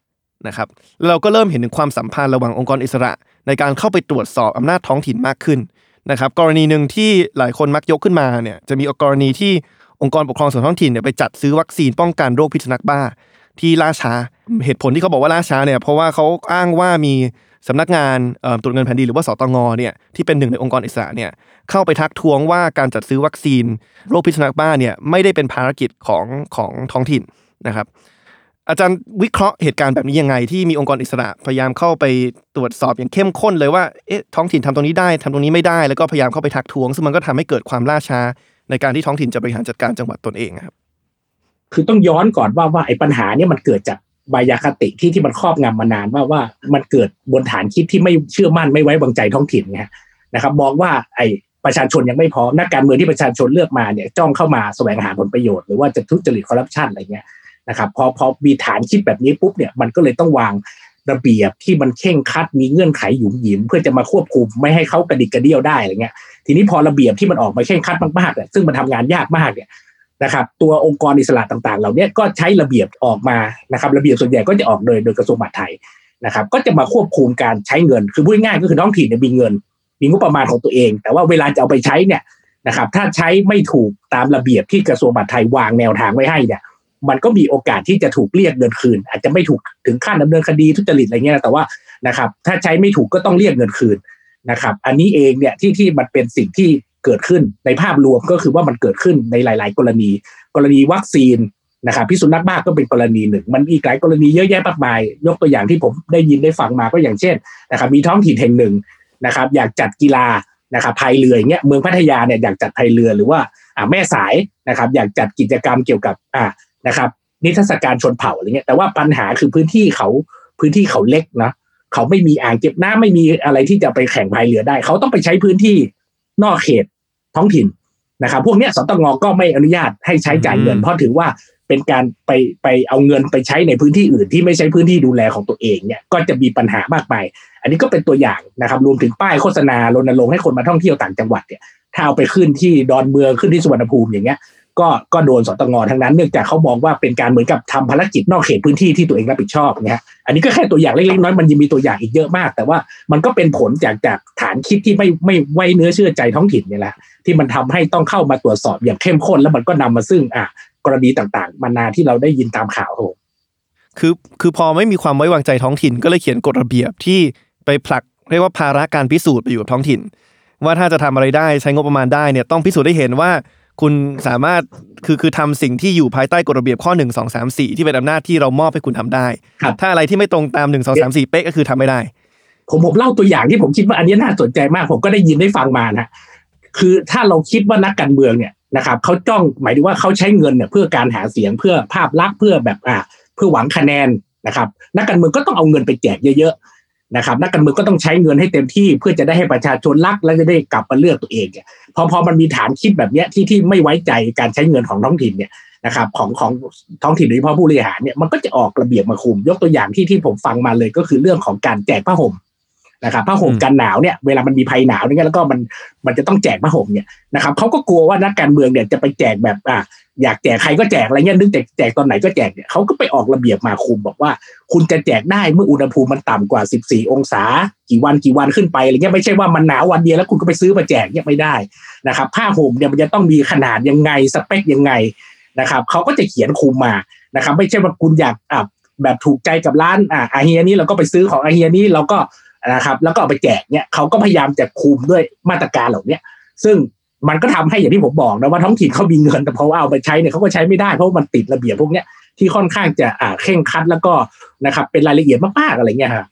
นะครับแล้วเราก็เริ่มเห็นถึงความสัมพันธ์ระหว่างองค์กรอิสระ ในการเข้าไปตรวจสอบอำนาจท้องถิ่นมากขึ้นนะครับกรณีหนึ่งที่หลายคนมักยกขึ้นมาเนี่ยจะมีกรณีที่องค์กรปกครองส่วนท้องถิ่นเนี่ยไปจัดซื้อวัคซีนป้องกันโรคพิษสุนัขบ้า ที่ล่าช้า เหตุผลที่เขาบอกว่าล่าช้าเนี่ยเพราะว่าเขาอ้างว่ามีสำนักงานเอ่อตรวจเงินแผ่นดินหรือว่าสตงเนี่ยที่เป็นหนึ่งในองค์กรอิสระเนี่ยเข้าไปทักท้วงว่าการจัดซื้อวัคซีนโรคพิษสุนัขบ้าเนี่ยไม่ได้เป็นภารกิจของของท้องถิ่นนะครับ อาจารย์วิเคราะห์เหตุการณ์แบบนี้ยังไง ที่มีองค์กรอิสระพยายามเข้าไปตรวจสอบอย่างเข้มข้นเลยว่าเอ๊ะท้องถิ่นทำตรงนี้ได้ทำตรงนี้ไม่ได้แล้วก็พยายามเข้าไปทักท้วง ซึ่งมันก็ทำให้เกิดความล่าช้าในการที่ท้องถิ่นจะบริหารจัดการจังหวัดตนเองครับ คือต้องย้อนก่อนว่าว่าไอ้ปัญหาเนี่ยมันเกิดจากบายาคติที่ที่มันครอบงำมานานว่าว่ามันเกิดบนฐานคิดที่ไม่เชื่อมั่นไม่ไว้วางใจท้องถิ่นไงนะครับมองว่าไอ้ประชาชนยังไม่พร้อมนักการเมืองที่ประชาชนเลือกมาเนี่ยจ้องเข้ามาแสวงหาผลประโยชน์หรือว่าจะทุจริตคอร์รัปชันอะไรเงี้ยนะครับพอพอมีฐานคิดแบบนี้ปุ๊บเนี่ยมันก็เลยต้องวางระเบียบที่มันเข่งคัดมีเงื่อนไขหยุ่มหยิม เพื่อจะมาควบคุมไม่ให้เขากระดิกกระเดี่ยวได้อะไรเงี้ย ทีนี้พอระเบียบที่มันออกมาเข่งคัดมากๆเนี่ยซึ่งมันทำงานยากมากเนี่ย นะครับตัวองค์กรอิสระต่างๆ เหล่านี้ก็ใช้ระเบียบออกมานะครับระเบียบส่วนใหญ่ก็จะออกโดยโดยกระทรวงมหาดไทยนะครับ ก็จะมาควบคุมการใช้เงิน คือพูดง่ายก็คือท้องถิ่นเนี่ยมีเงิน มีงบประมาณของตัวเอง แต่ว่าเวลาจะเอาไปใช้เนี่ยนะครับ ถ้าใช้ไม่ถูกตามระเบียบที่กระทรวงมหาดไทยวางแนวทางไว้ให้เนี่ย มันก็มีโอกาสที่จะถูกเรียกเงินคืน อาจจะไม่ถูกถึงขั้นดำเนินคดีทุจริตอะไรเงี้ยแต่ว่านะครับ ถ้าใช้ไม่ถูกก็ต้องเรียกเงินคืนนะครับ อันนี้เองเนี่ยที่ที่มันเป็นสิ่งที่ เกิดขึ้นในภาพรวมก็คือว่ามันเกิดขึ้นในหลาย ๆ กรณี กรณีวัคซีนนะครับพิษสุนัขบ้าก็เป็นกรณีหนึ่ง มันอีกหลายกรณีเยอะแยะมากมาย ยกตัวอย่างที่ผมได้ยินได้ฟังมาก็อย่างเช่นนะครับมีท้องถิ่นแห่งหนึ่งนะครับ อยากจัดกีฬานะครับพายเรืออย่างเงี้ยเมืองพัทยาเนี่ยอยากจัดพายเรือหรือว่าอ่าแม่สายนะครับ อยากจัดกิจกรรมเกี่ยวกับอ่านะครับ นิทรรศการชนเผ่าอะไรเงี้ยแต่ว่าปัญหาคือพื้นที่เขาพื้นที่เขาเล็กนะเขาไม่มีอ่างเก็บน้ำไม่มีอะไรที่จะไปแข่งพายเรือได้ เขาต้องไปใช้พื้นที่ นอกเขตท้องถิ่นนะครับ พวกเนี้ยสตงก็ไม่อนุญาตให้ใช้จ่ายเงิน เพราะถือว่าเป็นการไปไปเอาเงินไปใช้ในพื้นที่อื่นที่ไม่ใช่พื้นที่ดูแลของตัวเองเนี่ยก็จะมีปัญหามากมายอันนี้ก็เป็นตัวอย่างนะครับ รวมถึงป้ายโฆษณารณรงค์ให้คนมาท่องเที่ยวต่างจังหวัดเนี่ยถ้าเอาไปขึ้นที่ดอนเมืองขึ้นที่สุวรรณภูมิอย่างเงี้ย ก็ก็โดนสตงทั้งนั้นเนื่องจากเขามองว่าเป็นการเหมือนกับทำภารกิจนอกเขตพื้นที่ที่ตัวเองรับผิดชอบเนี่ยอันนี้ก็แค่ตัวอย่างเล็กๆน้อยมันยังมีตัวอย่างอีกเยอะมาก แต่ว่ามันก็เป็นผลจากจากฐานคิดที่ไม่ไม่ไว้เนื้อเชื่อใจท้องถิ่นนี่แหละที่มันทำให้ต้องเข้ามาตรวจสอบอย่างเข้มข้น แล้วมันก็นำมาซึ่งอะกรณีต่างๆ มานาที่เราได้ยินตามข่าวครับผมคือคือพอไม่มีความไว้วางใจท้องถิ่น ก็เลยเขียนกฎระเบียบที่ไปผลักเรียกว่าภาระการพิสูจน์ไปอยู่กับท้องถิ่น ว่าถ้าจะทำอะไรได้ใช้งบประมาณได้เนี่ยต้องพิสูจน์ได้เห็นว่า คุณสามารถคือคือทำสิ่งที่อยู่ภายใต้กฎระเบียบข้อ1 2 3 4 ที่เป็นอำนาจที่เรามอบให้คุณทำได้ครับถ้าอะไรที่ไม่ตรงตาม 1 2 3 4 เป๊ะก็คือทำไม่ได้ ผมผมเล่าตัวอย่างที่ผมคิดว่าอันนี้น่าสนใจมาก ผมก็ได้ยินได้ฟังมานะคือถ้าเราคิดว่านักการเมืองเนี่ยนะครับเขาจ้องหมายถึงว่าเขาใช้เงินเนี่ยเพื่อการหาเสียงเพื่อภาพลักษณ์เพื่อแบบอ่าเพื่อหวังคะแนนนะครับ นักการเมืองก็ต้องเอาเงินไปแจกเยอะๆ นะครับนักการเมืองก็ต้องใช้เงินให้เต็มที่เพื่อจะได้ให้ประชาชนรัก และจะได้กลับมาเลือกตัวเองเนี่ยพอพอมันมีฐานคิดแบบเนี้ยที่ที่ไม่ไว้ใจการใช้เงินของท้องถิ่นเนี่ยนะครับของของท้องถิ่นโดยเฉพาะผู้บริหารเนี่ยมันก็จะออกระเบียบมาคุม ยกตัวอย่างที่ที่ผมฟังมาเลยก็คือเรื่องของการแจกผ้าห่มนะครับผ้าห่มอืมกันหนาวเนี่ยเวลามันมีภัยหนาวเนี่ยแล้วก็มันมันจะต้องแจกผ้าห่มเนี่ยนะครับเขาก็กลัวว่านักการเมืองเนี่ยจะไปแจกแบบอะ อยากแจกใครก็แจกอะไรเงี้ยนึกแจกแจกตอนไหนก็แจกเนี่ยเขาก็ไปออกระเบียบมาคุมบอกว่า คุณจะแจกได้เมื่ออุณหภูมิมันต่ำกว่า 14 องศา กี่วันกี่วันขึ้นไปอะไรเงี้ยไม่ใช่ว่ามันหนาววันเดียวแล้วคุณก็ไปซื้อมาแจกเนี่ยไม่ได้นะครับ ผ้าห่มเนี่ยมันจะต้องมีขนาดยังไงสเปคยังไงนะครับเขาก็จะเขียนคุมมานะครับ ไม่ใช่ว่าคุณอยากอะแบบถูกใจกับร้านอะอาเฮียนี้เราก็ไปซื้อของอาเฮียนี้เราก็นะครับแล้วก็เอาไปแจกเนี่ยเขาก็พยายามจะคุมด้วยมาตรการเหล่านี้ซึ่ง มันก็ทำให้อย่างที่ผมบอกนะว่าท้องถิ่นเขามีเงินแต่พอเอาไปใช้เนี่ยเขาก็ใช้ไม่ได้เพราะมันติดระเบียบพวกเนี้ยที่ค่อนข้างจะอ่าเข่งคัดแล้วก็นะครับเป็นรายละเอียดมากๆอะไรเงี้ยฮะ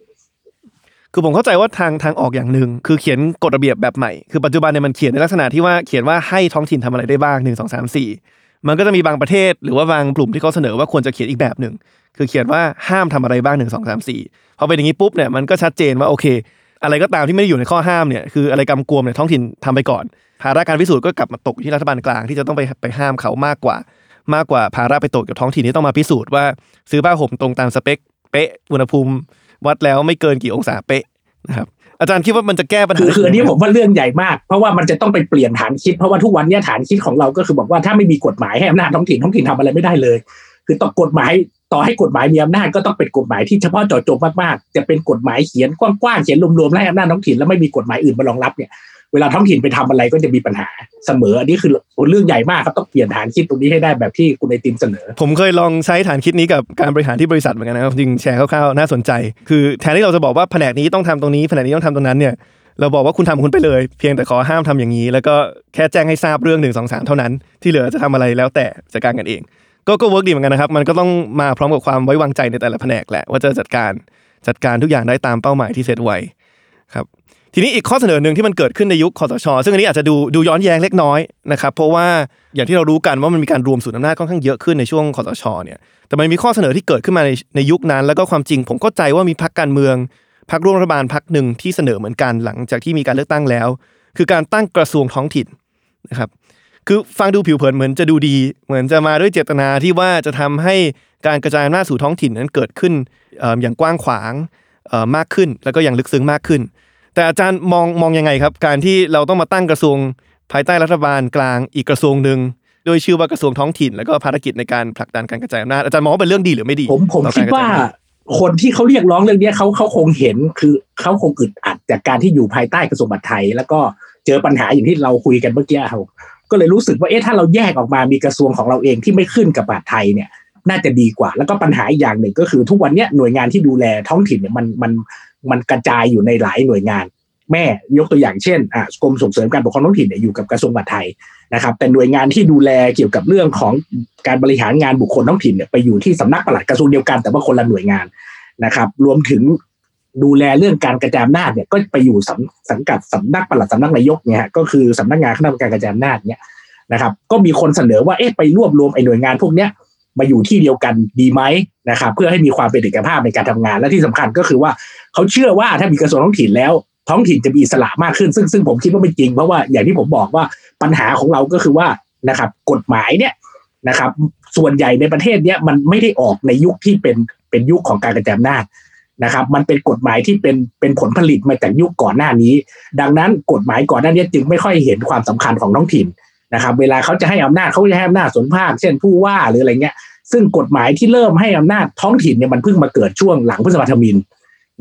คือผมเข้าใจว่าทางทางออกอย่างหนึ่งคือเขียนกฎระเบียบแบบใหม่คือปัจจุบันเนี่ยมันเขียนในลักษณะที่ว่าเขียนว่าให้ท้องถิ่นทำอะไรได้บ้างหนึ่งสองสามสี่มันก็จะมีบางประเทศ หรือว่าบางกลุ่มที่เขาเสนอว่าควรจะเขียนอีกแบบหนึ่งคือเขียนว่าห้ามทำอะไรบ้างหนึ่งสองสามสี่พอเป็นอย่างนี้ปุ๊บเนี่ยมันก็ชัดเจนว่าโอเค อะไรก็ตามที่ไม่ได้อยู่ในข้อห้ามเนี่ยคืออะไรกำกวมเนี่ยท้องถิ่นทำไปก่อน ภาระการพิสูจน์ก็กลับมาตกอยู่ที่รัฐบาลกลางที่จะต้องไปไปห้ามเขามากกว่า มากกว่าภาระไปตกกับท้องถิ่นที่ต้องมาพิสูจน์ว่าซื้อผ้าห่มตรงตามสเปคเป๊ะอุณหภูมิ วัดแล้วไม่เกินกี่องศาเป๊ะนะครับอาจารย์คิดว่ามันจะแก้ปัญหาคือคืออันนี้ได้ผมว่าเรื่องใหญ่มาก เพราะว่ามันจะต้องไปเปลี่ยนฐานคิด เพราะว่าทุกวันเนี้ยฐานคิดของเราก็คือบอกว่าถ้าไม่มีกฎหมายให้อำนาจท้องถิ่นท้องถิ่นทำอะไรไม่ได้เลย คือต้องกฎหมายต่อให้กฎหมายมีอำนาจก็ต้องเป็นกฎหมายที่เฉพาะเจาะจงมากๆจะเป็นกฎหมายเขียนกว้างๆเขียนรวมๆให้อำนาจท้องถิ่นแล้วไม่มีกฎหมายอื่นมารองรับเนี่ย เวลาท้องถิ่นไปทำอะไรก็จะมีปัญหาเสมอ อันนี้คือเรื่องใหญ่มากครับต้องเปลี่ยนฐานคิดตรงนี้ให้ได้แบบที่คุณไอติมเสนอ ผมเคยลองใช้ฐานคิดนี้กับการบริหารที่บริษัทเหมือนกันนะครับจริงแชร์คร่าวๆน่าสนใจ คือแทนที่เราจะบอกว่าแผนกนี้ต้องทำตรงนี้แผนกนี้ต้องทำตรงนั้นเนี่ยเราบอกว่าคุณทำคุณไปเลย เพียงแต่ขอห้ามทำอย่างนี้ แล้วก็แค่แจ้งให้ทราบเรื่องหนึ่งสองสามเท่านั้น ที่เหลือจะทำอะไรแล้วแต่จัดการกันเอง ก็ก็เวิร์กดีเหมือนกันนะครับ มันก็ต้องมาพร้อมกับความไว้วางใจในแต่ละแผนกแหละว่าจะจัดการจัดการทุกอย่างได้ตามเป้าหมายที่เซตไว้ครับ ทีนี้อีกข้อเสนอหนึ่งที่มันเกิดขึ้นในยุคคอสช ซึ่งอันนี้อาจจะดูดูย้อนแย้งเล็กน้อยนะครับเพราะว่าอย่างที่เรารู้กันว่ามันมีการรวมศูนย์อำนาจค่อนข้างเยอะขึ้นในช่วงคอสชเนี่ยแต่มันมีข้อเสนอที่เกิดขึ้นมาในในยุคนั้น แล้วก็ความจริงผมเข้าใจว่ามีพรรคการเมืองพรรคร่วมรัฐบาลพรรคหนึ่งที่เสนอเหมือนกันหลังจากที่มีการเลือกตั้งแล้ว คือการตั้งกระทรวงท้องถิ่นนะครับคือฟังดูผิวเผินเหมือนจะดูดี เหมือนจะมาด้วยเจตนาที่ว่าจะทำให้การกระจายอำนาจสู่ท้องถิ่นนั้นเกิดขึ้นอย่างกว้างขวางมากขึ้น แล้วก็อย่างลึกซึ้งมากขึ้น แต่อาจารย์มองมองยังไงครับ การที่เราต้องมาตั้งกระทรวงภายใต้รัฐบาลกลางอีกกระทรวงหนึ่งโดยชื่อว่ากระทรวงท้องถิ่น แล้วก็ภารกิจในการผลักดันการกระจายอำนาจอาจารย์มองว่าเป็นเรื่องดีหรือไม่ดี ผมผมต่อกคิรดกระจยว่าอำนาจคนที่เขาเรียกร้องเรื่องเนี้ยเขาเขาคงเห็นคือเขาคงอึดอัดจากการที่อยู่ภายใต้กระทรวงมหาดไทย แล้วก็เจอปัญหาอย่างที่เราคุยกันเมื่อกี้ครับก็เลยรู้สึกว่าเอ๊ะถ้าเราแยกออกมามีกระทรวงของเราเองที่ไม่ขึ้นกับมหาดไทยเนี่ยน่าจะดีกว่า แล้วก็ปัญหาอีกอย่างหนึ่งก็คือทุกวันเนี้ยหน่วยงานที่ดูแลท้องถิ่นเนี่ยมันมัน มันกระจายอยู่ในหลายหน่วยงาน แม่ยกตัวอย่างเช่นกรมส่งเสริมการปกครองท้องถิ่นเนี่ยอยู่กับกระทรวงมหาดไทยนะครับ แต่หน่วยงานที่ดูแลเกี่ยวกับเรื่องของการบริหารงานบุคคลท้องถิ่นเนี่ยไปอยู่ที่สำนักปลัดกระทรวงเดียวกันแต่ว่าคนละหน่วยงานนะครับ รวมถึงดูแลเรื่องการกระจายอำนาจเนี่ยก็ไปอยู่สสังกัดสำนักปลัดสำนักนายกเนี่ยฮะก็คือสำนักงานคณะกรรมการกระจายอำนาจเนี่ยนะครับ ก็มีคนเสนอว่าเอ๊ะไปรวบรวมไอ้หน่วยงานพวกเนี้ยมาอยู่ที่เดียวกันดีไหม นะครับเพื่อให้มีความเป็นเอกภาพในการทำงานและที่สำคัญก็คือว่าเขาเชื่อว่าถ้ามีกระทรวงท้องถิ่นแล้วท้องถิ่นจะมีอิสระมากขึ้น ซึ่งซึ่งผมคิดว่าไม่จริงเพราะว่าอย่างที่ผมบอกว่าปัญหาของเราก็คือว่านะครับกฎหมายเนี่ยนะครับส่วนใหญ่ในประเทศเนี้ยมันไม่ได้ออกในยุคที่เป็นเป็นยุคของการกระจายอำนาจนะครับ มันเป็นกฎหมายที่เป็นเป็นผลผลิตมาจากยุคก่อนหน้านี้ ดังนั้นกฎหมายก่อนหน้านี้จึงไม่ค่อยเห็นความสำคัญของท้องถิ่นนะครับ เวลาเขาจะให้อำนาจเขาจะให้อำนาจส่วนภาคเช่นผู้ว่าหรืออะไรเงี้ย ซึ่งกฎหมายที่เริ่มให้อำนาจท้องถิ่นเนี่ยมันเพิ่งมาเกิดช่วงหลังพฤษภาธมิน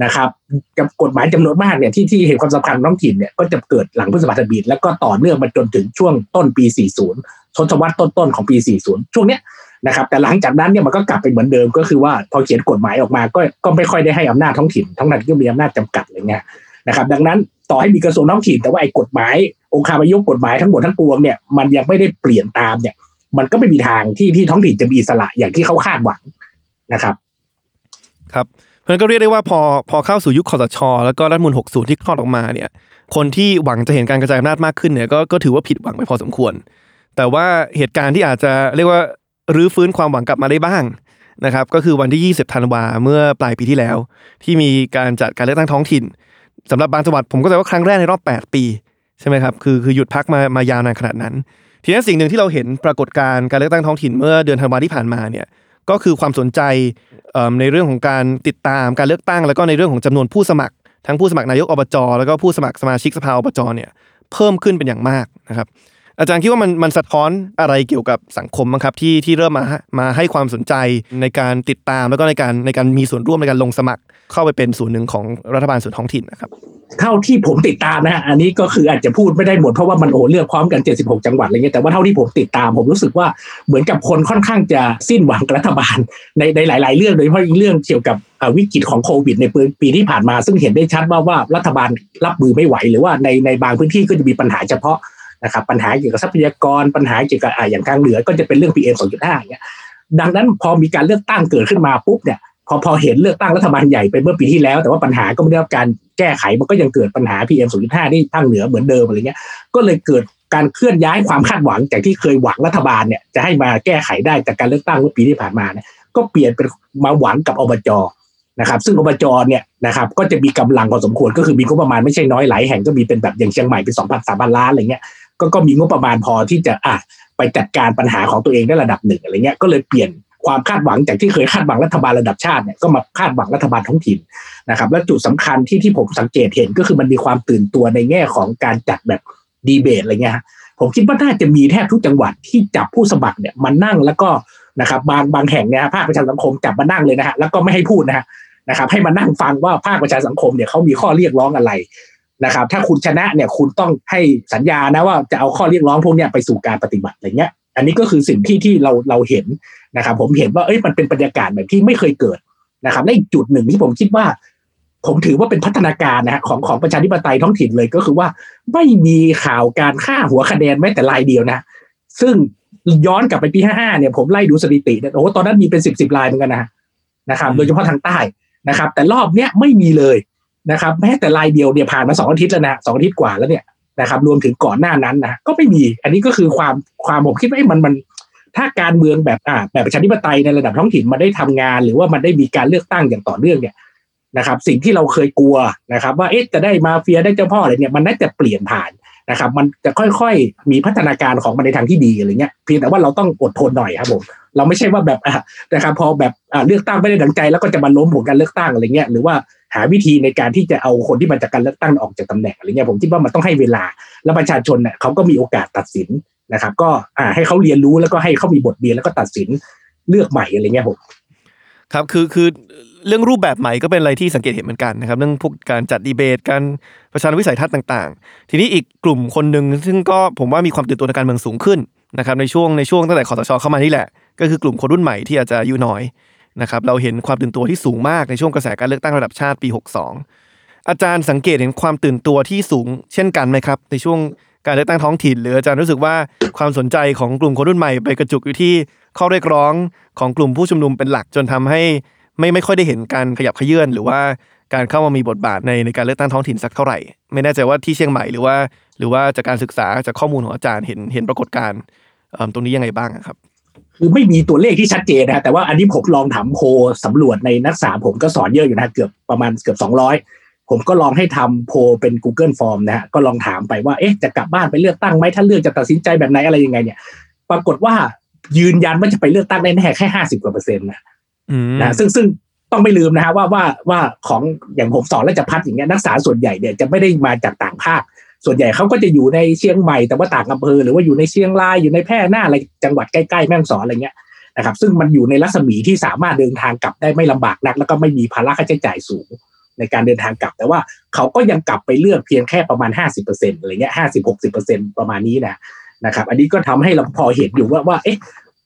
นะครับกับกฎหมายจำนวนมากเนี่ยที่ที่เห็นความสำคัญท้องถิ่นเนี่ยก็จะเกิดหลังพฤษภาธมินแล้วก็ต่อเนื่องมาจนถึงช่วงต้นปี 40 ทศวรรษต้นๆของปี 40 ช่วงเนี้ยนะครับแต่หลังจากนั้นเนี่ยมันก็กลับไปเหมือนเดิมก็คือว่าพอเขียนกฎหมายออกมาก็ก็ไม่ค่อยได้ให้อำนาจท้องถิ่นท้องถิ่นก็มีอำนาจจำกัดอะไรเงี้ยนะครับดังนั้นต่อให้มีกระทรวงท้องถิ่นแต่ว่าไอ้กฎหมาย องค์คาพยพกฎหมายทั้งหมดทั้งปวงเนี่ยมันยังไม่ได้เปลี่ยนตามเนี่ย มันก็ไม่มีทางที่ที่ท้องถิ่นจะมีอิสระอย่างที่เขาคาดหวังนะครับ ครับเพราะนั้นก็เรียกได้ว่าพอพอเข้าสู่ยุคคอสช แล้วก็รัฐมนูล60 ที่คลอดออกมาเนี่ย คนที่หวังจะเห็นการกระจายอำนาจมากขึ้นเนี่ยก็ก็ถือว่าผิดหวังไปพอสมควร แต่ว่าเหตุการณ์ที่อาจจะเรียกว่ารื้อฟื้นความหวังกลับมาได้บ้างนะครับ ก็คือวันที่ 20 ธันวาเมื่อปลายปีที่แล้ว ที่มีการจัดการเลือกตั้งท้องถิ่นสำหรับบางจังหวัดผมก็จะว่าครั้งแรกในรอบ 8 ปีใช่ไหมครับคือคือหยุดพักมามายาวนานขนาดนั้น ทีนี้สิ่งหนึ่งที่เราเห็นปรากฏการณ์การเลือกตั้งท้องถิ่นเมื่อเดือนธันวาที่ผ่านมาเนี่ยก็คือความสนใจในเรื่องของการติดตามการเลือกตั้ง แล้วก็ในเรื่องของจำนวนผู้สมัคร ทั้งผู้สมัครนายกอบจแล้วก็ผู้สมัครสมาชิกสภาอบจเนี่ยเพิ่มขึ้นเป็นอย่างมากนะครับ อาจารย์คิดว่ามันมันสะท้อนอะไรเกี่ยวกับสังคมบ้างครับที่ที่เริ่มมามาให้ความสนใจในการติดตามแล้วก็ในการในการมีส่วนร่วมในการลงสมัคร เข้าไปเป็นส่วนหนึ่งของรัฐบาลส่วนท้องถิ่นนะครับเท่าที่ผมติดตามนะฮะอันนี้ก็คืออาจจะพูดไม่ได้หมดเพราะว่ามันโอเลือกพร้อมกัน 76 จังหวัดอะไรเงี้ยแต่ว่าเท่าที่ผมติดตามผมรู้สึกว่าเหมือนกับคนค่อนข้างจะสิ้นหวังรัฐบาลในในหลาย ๆ เรื่องโดยเฉพาะเรื่องเกี่ยวกับอ่าวิกฤตของโควิดในปีปีที่ผ่านมา ซึ่งเห็นได้ชัดว่าว่ารัฐบาลรับมือไม่ไหว หรือว่าในในบางพื้นที่ก็จะมีปัญหาเฉพาะ นะครับปัญหาเกี่ยวกับทรัพยากรปัญหาเกี่ยวกับอ่าอย่างทางเหนือก็จะเป็นเรื่อง PM 2.5อย่างเงี้ยดังนั้นพอมีการเลือกตั้งเกิดขึ้นมาปุ๊บเนี่ยพอพอเห็นเลือกตั้งรัฐบาลใหญ่ไปเมื่อปีที่แล้ว แต่ว่าปัญหาก็ไม่ได้รับการแก้ไขมันก็ยังเกิดปัญหา PM 2.5ที่ภาคเหนือเหมือนเดิมอะไรเงี้ยก็เลยเกิดการเคลื่อนย้ายความคาดหวังจากที่เคยหวังรัฐบาลเนี่ยจะให้มาแก้ไขได้จากการเลือกตั้งเมื่อปีที่ผ่านมาเนี่ยก็เปลี่ยนเป็นมาหวังกับอบจนะครับซึ่งอบจเนี่ยนะครับก็จะมีกำลังพอสมควรก็คือมีงบประมาณไม่ใช่น้อยหลายแห่งก็มีเป็นแบบอย่างเชียงใหม่เป็นสองพันสามพันล้านอะไรเงี้ย ก็ก็มีงบประมาณพอที่จะอะไปจัดการปัญหาของตัวเองได้ระดับหนึ่งอะไรเงี้ยก็เลยเปลี่ยนความคาดหวังจากที่เคยคาดหวังรัฐบาลระดับชาติเนี่ยก็มาคาดหวังรัฐบาลท้องถิ่นนะครับและจุดสำคัญที่ที่ผมสังเกตเห็นก็คือมันมีความตื่นตัวในแง่ของการจัดแบบดีเบตอะไรเงี้ยผมคิดว่าน่าจะมีแทบทุกจังหวัดที่จับผู้สมัครเนี่ยมานั่งแล้วก็นะครับบางบางแห่งเนี่ยภาคประชาสังคมจับมานั่งเลยนะฮะแล้วก็ไม่ให้พูดนะฮะนะครับให้มานั่งฟังว่าภาคประชาสังคมเนี่ยเขามีข้อเรียกร้องอะไร นะครับ ถ้าคุณชนะเนี่ยคุณต้องให้สัญญานะว่าจะเอาข้อเรียกร้องพวกนี้ไปสู่การปฏิบัติอะไรเงี้ย อันนี้ก็คือสิ่งที่ที่เราเราเห็นนะครับ ผมเห็นว่าเอ้ยมันเป็นบรรยากาศแบบที่ไม่เคยเกิดนะครับและอีกจุดหนึ่งที่ผมคิดว่า ผมถือว่าเป็นพัฒนาการนะฮะของของประชาธิปไตยท้องถิ่นเลยก็คือว่า ไม่มีข่าวการฆ่าหัวคะแนนแม้แต่รายเดียวนะ ซึ่งย้อนกลับไปปีห้าห้าเนี่ยผมไล่ดูสถิติเนี่ยโอ้ตอนนั้นมีเป็นสิบสิบลายเหมือนกันนะนะครับ โดยเฉพาะทางใต้นะครับ แต่รอบเนี้ยไม่มีเลย นะครับแม้แต่ลายเดียวเนี่ยผ่านมาสองอาทิตย์แล้วนะสองอาทิตย์กว่าแล้วเนี่ยนะครับรวมถึงก่อนหน้านั้นนะก็ไม่มี อันนี้ก็คือความความผมคิดว่ามันมันถ้าการเมืองแบบอ่าแบบประชาธิปไตยในระดับท้องถิ่นมันได้ทำงาน หรือว่ามันได้มีการเลือกตั้งอย่างต่อเนื่องเนี่ยนะครับ สิ่งที่เราเคยกลัวนะครับ ว่าเอ๊ะจะได้มาเฟียได้เจ้าพ่ออะไรเนี่ยมันน่าจะเปลี่ยนผ่านนะครับ มันจะค่อยๆมีพัฒนาการของมันในทางที่ดีอะไรเงี้ยเพียงแต่ว่าเราต้องอดทนหน่อยครับผมเราไม่ใช่ว่าแบบนะครับพอแบบเลือกตั้งไม่ได้ดังใจ แล้วก็จะมาล้มผลการเลือกตั้งอะไรเงี้ยหรือว่า หาวิธีในการที่จะเอาคนที่มาจากการเลือกตั้งออกจากตำแหน่งอะไรเงี้ยผมคิดว่ามันต้องให้เวลา แล้วประชาชนเนี่ยเขาก็มีโอกาสตัดสินนะครับ ก็อ่าให้เขาเรียนรู้แล้วก็ให้เขามีบทเรียนแล้วก็ตัดสินเลือกใหม่อะไรเงี้ยผมครับคือคือเรื่องรูปแบบใหม่ก็เป็นอะไรที่สังเกตเห็นเหมือนกันนะครับเรื่องพวกการจัดดีเบตการประชาวิสัยทัศน์ต่างๆ ทีนี้อีกกลุ่มคนหนึ่งซึ่งก็ผมว่ามีความตื่นตัวในการเมืองสูงขึ้นนะครับในช่วงในช่วงตั้งแต่คอสชเข้ามานี่แหละ ก็คือกลุ่มคนรุ่นใหม่ที่อาจจะอายุน้อย นะครับเราเห็นความตื่นตัวที่สูงมากในช่วงกระแสการเลือกตั้งระดับชาติปี 62 อาจารย์สังเกตเห็นความตื่นตัวที่สูงเช่นกันไหมครับในช่วงการเลือกตั้งท้องถิ่น หรืออาจารย์รู้สึกว่าความสนใจของกลุ่มคนรุ่นใหม่ไปกระจุกอยู่ที่ข้อเรียกร้องของกลุ่มผู้ชุมนุมเป็นหลักจนทำให้ไม่ไม่ค่อยได้เห็นการขยับขยื่นหรือว่าการเข้ามามีบทบาทในในการเลือกตั้งท้องถิ่นสักเท่าไหร่ ไม่แน่ใจว่าที่เชียงใหม่หรือว่า หรือว่าจากการศึกษาจากข้อมูลของอาจารย์เห็นเห็นปรากฏการณ์ตรงนี้ยังไงบ้างครับ คือไม่มีตัวเลขที่ชัดเจนนะแต่ว่าอันนี้ผมลองถามโพสำรวจในนักศึกษาผมก็สอนเยอะอยู่นะเกือบประมาณเกือบสองร้อยผมก็ลองให้ทำโพเป็น Google Form นะฮะก็ลองถามไปว่าเอ๊ะจะกลับบ้านไปเลือกตั้งไหมถ้าเลือกจะตัดสินใจแบบไหนอะไรยังไง เนี่ย ปรากฏว่ายืนยันว่าจะไปเลือกตั้งได้แน่แค่ห้าสิบกว่าเปอร์เซ็นต์นะนะซึ่งซึ่งต้องไม่ลืมนะฮะว่าว่าว่าของอย่างผมสอนแล้วจะพัดอย่างเงี้ยนักศึกษาส่วนใหญ่เนี่ยจะไม่ได้มาจากต่างภาค ส่วนใหญ่เขาก็จะอยู่ในเชียงใหม่แต่ว่าต่างอำเภอหรือว่าอยู่ในเชียงรายอยู่ในแพร่หน้าอะไรจังหวัดใกล้ๆแม่ฮ่องสอนอะไรเงี้ยนะครับ ซึ่งมันอยู่ในรัศมีที่สามารถเดินทางกลับได้ไม่ลำบากนัก แล้วก็ไม่มีภาระค่าใช้จ่ายสูงในการเดินทางกลับ แต่ว่าเขาก็ยังกลับไปเลือกเพียงแค่ประมาณ 50%อะไรเงี้ยห้าสิบหกสิบเปอร์เซ็นประมาณนี้นะนะครับ อันนี้ก็ทำให้เราพอเห็นอยู่ว่าว่าเอ๊ะ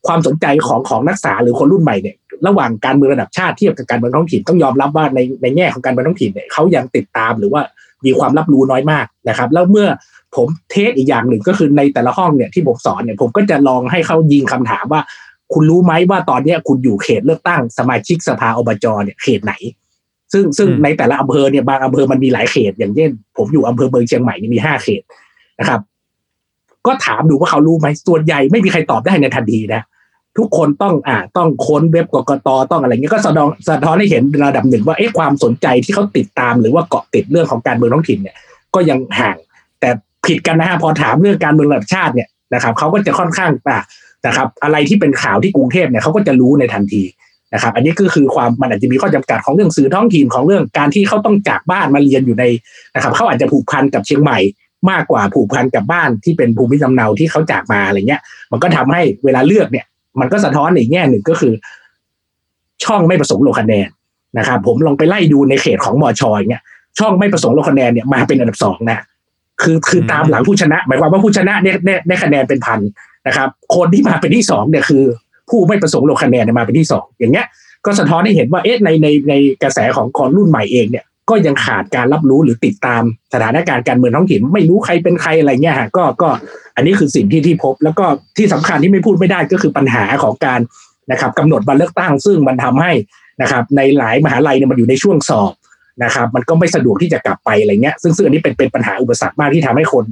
ความสนใจของของนักศึกษาหรือคนรุ่นใหม่เนี่ยระหว่างการเมืองระดับชาติเทียบกับการเมืองท้องถิ่นต้องยอมรับว่าในในแง่ของการเมืองท้องถิ่นเนี่ยเขายังติดตามหรือว่า มีความรับรู้น้อยมากนะครับ แล้วเมื่อผมเทสอีกอย่างหนึ่งก็คือในแต่ละห้องเนี่ยที่ผมสอนเนี่ยผมก็จะลองให้เขายิงคำถามว่า คุณรู้ไหมว่าตอนนี้คุณอยู่เขตเลือกตั้งสมาชิกสภาอบจเนี่ยเขตไหน ซึ่งซึ่งในแต่ละอำเภอเนี่ยบางอำเภอมันมีหลายเขต อย่างเช่น ผมอยู่อำเภอเมืองเชียงใหม่มีห้าเขตนะครับ ก็ถามดูว่าเขารู้ไหมส่วนใหญ่ไม่มีใครตอบได้ในทันทีนะ ทุกคนต้องอ่าต้องค้นเว็บกกตต้องอะไรเงี้ยก็สะท้อนสะท้อนให้เห็นระดับหนึ่งว่าเอ๊ะความสนใจที่เขาติดตามหรือว่าเกาะติดเรื่องของการเมืองท้องถิ่นเนี่ยก็ยังห่าง แต่ผิดกันนะฮะพอถามเรื่องการเมืองระดับชาติเนี่ยนะครับเขาก็จะค่อนข้างอ่านะครับ อะไรที่เป็นข่าวที่กรุงเทพเนี่ยเขาก็จะรู้ในทันทีนะครับ อันนี้ก็คือความมันอาจจะมีข้อจำกัดของเรื่องสื่อท้องถิ่นของเรื่องการที่เขาต้องจากบ้านมาเรียนอยู่ในนะครับเขาอาจจะผูกพันกับเชียงใหม่มากกว่าผูกพันกับบ้านที่เป็นภูมิลำเนาที่เขาจากมาอะไรเงี้ย มันก็ทำให้เวลาเลือกเนี่ย มันก็สะท้อนอีกแง่หนึ่งก็คือ ช่องไม่ประสงค์ลงคะแนนนะครับ ผมลองไปไล่ดูในเขตของมอชอยเนี่ยช่องไม่ประสงค์ลงคะแนนเนี่ยมาเป็นอันดับสองนะคือคือตามหลังผู้ชนะ หมายความว่าผู้ชนะเนี่ยได้คะแนนเป็นพันนะครับ คนที่มาเป็นที่สองเนี่ยคือ ผู้ไม่ประสงค์ลงคะแนนมาเป็นที่สองอย่างเงี้ย ก็สะท้อนให้เห็นว่าเอ๊ะในในในกระแสของคนรุ่นใหม่เองเนี่ย ก็ยังขาดการรับรู้หรือติดตามสถานการณ์การเมืองท้องถิ่นไม่รู้ใครเป็นใครอะไรเงี้ยฮะก็ก็อันนี้คือสิ่งที่ที่พบ แล้วก็ที่สำคัญที่ไม่พูดไม่ได้ก็คือปัญหาของการนะครับกำหนดวันเลือกตั้งซึ่งมันทำให้นะครับในหลายมหาลัยเนี่ยมันอยู่ในช่วงสอบนะครับ มันก็ไม่สะดวกที่จะกลับไปอะไรเงี้ยซึ่งซึ่งอันนี้เป็นเป็นปัญหาอุปสรรคมากที่ทำให้คน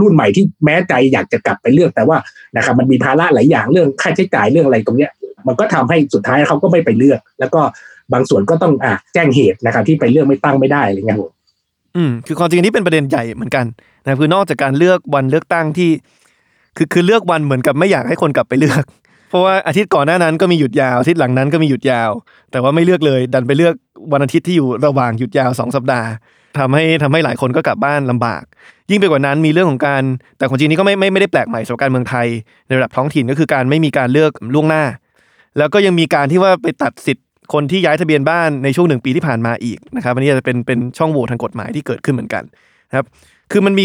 รุ่นใหม่ที่แม้ใจอยากจะกลับไปเลือกแต่ว่านะครับมันมีภาระหลายอย่างเรื่องค่าใช้จ่ายเรื่องอะไรตรงเนี้ย มันก็ทำให้สุดท้ายเขาก็ไม่ไปเลือก แล้วก็บางส่วนก็ต้องอะแจ้งเหตุนะครับที่ไปเลือกไม่ตั้งไม่ได้อะไรเงี้ยครับผมอืมคือความจริงนี่เป็นประเด็นใหญ่เหมือนกันนะคือนอกจากการเลือกวันเลือกตั้งที่ คือคือเลือกวันเหมือนกับไม่อยากให้คนกลับไปเลือก เพราะว่าอาทิตย์ก่อนหน้านั้นก็มีหยุดยาวอาทิตย์หลังนั้นก็มีหยุดยาว แต่ว่าไม่เลือกเลย ดันไปเลือกวันอาทิตย์ที่อยู่ระหว่างหยุดยาวสองสัปดาห์ทำให้ทำให้หลายคนก็กลับบ้านลำบาก ยิ่งไปกว่านั้นมีเรื่องของการแต่ความจริงนี้ก็ไม่ไม่ไม่ได้แปลกใหม่สำหรับการเมืองไทยในระดับท้องถิ่นก็คือการไม่มีการเลือกล่วงหน้า แล้วก็ยังมีการที่ว่าไปตัดสิทธิ์คนที่ย้ายทะเบียนบ้านในช่วงหนึ่งปีที่ผ่านมาอีกนะครับอันนี้จะเป็นเป็นช่องโหว่ทางกฎหมายที่เกิดขึ้นเหมือนกันนะครับ คือมันมี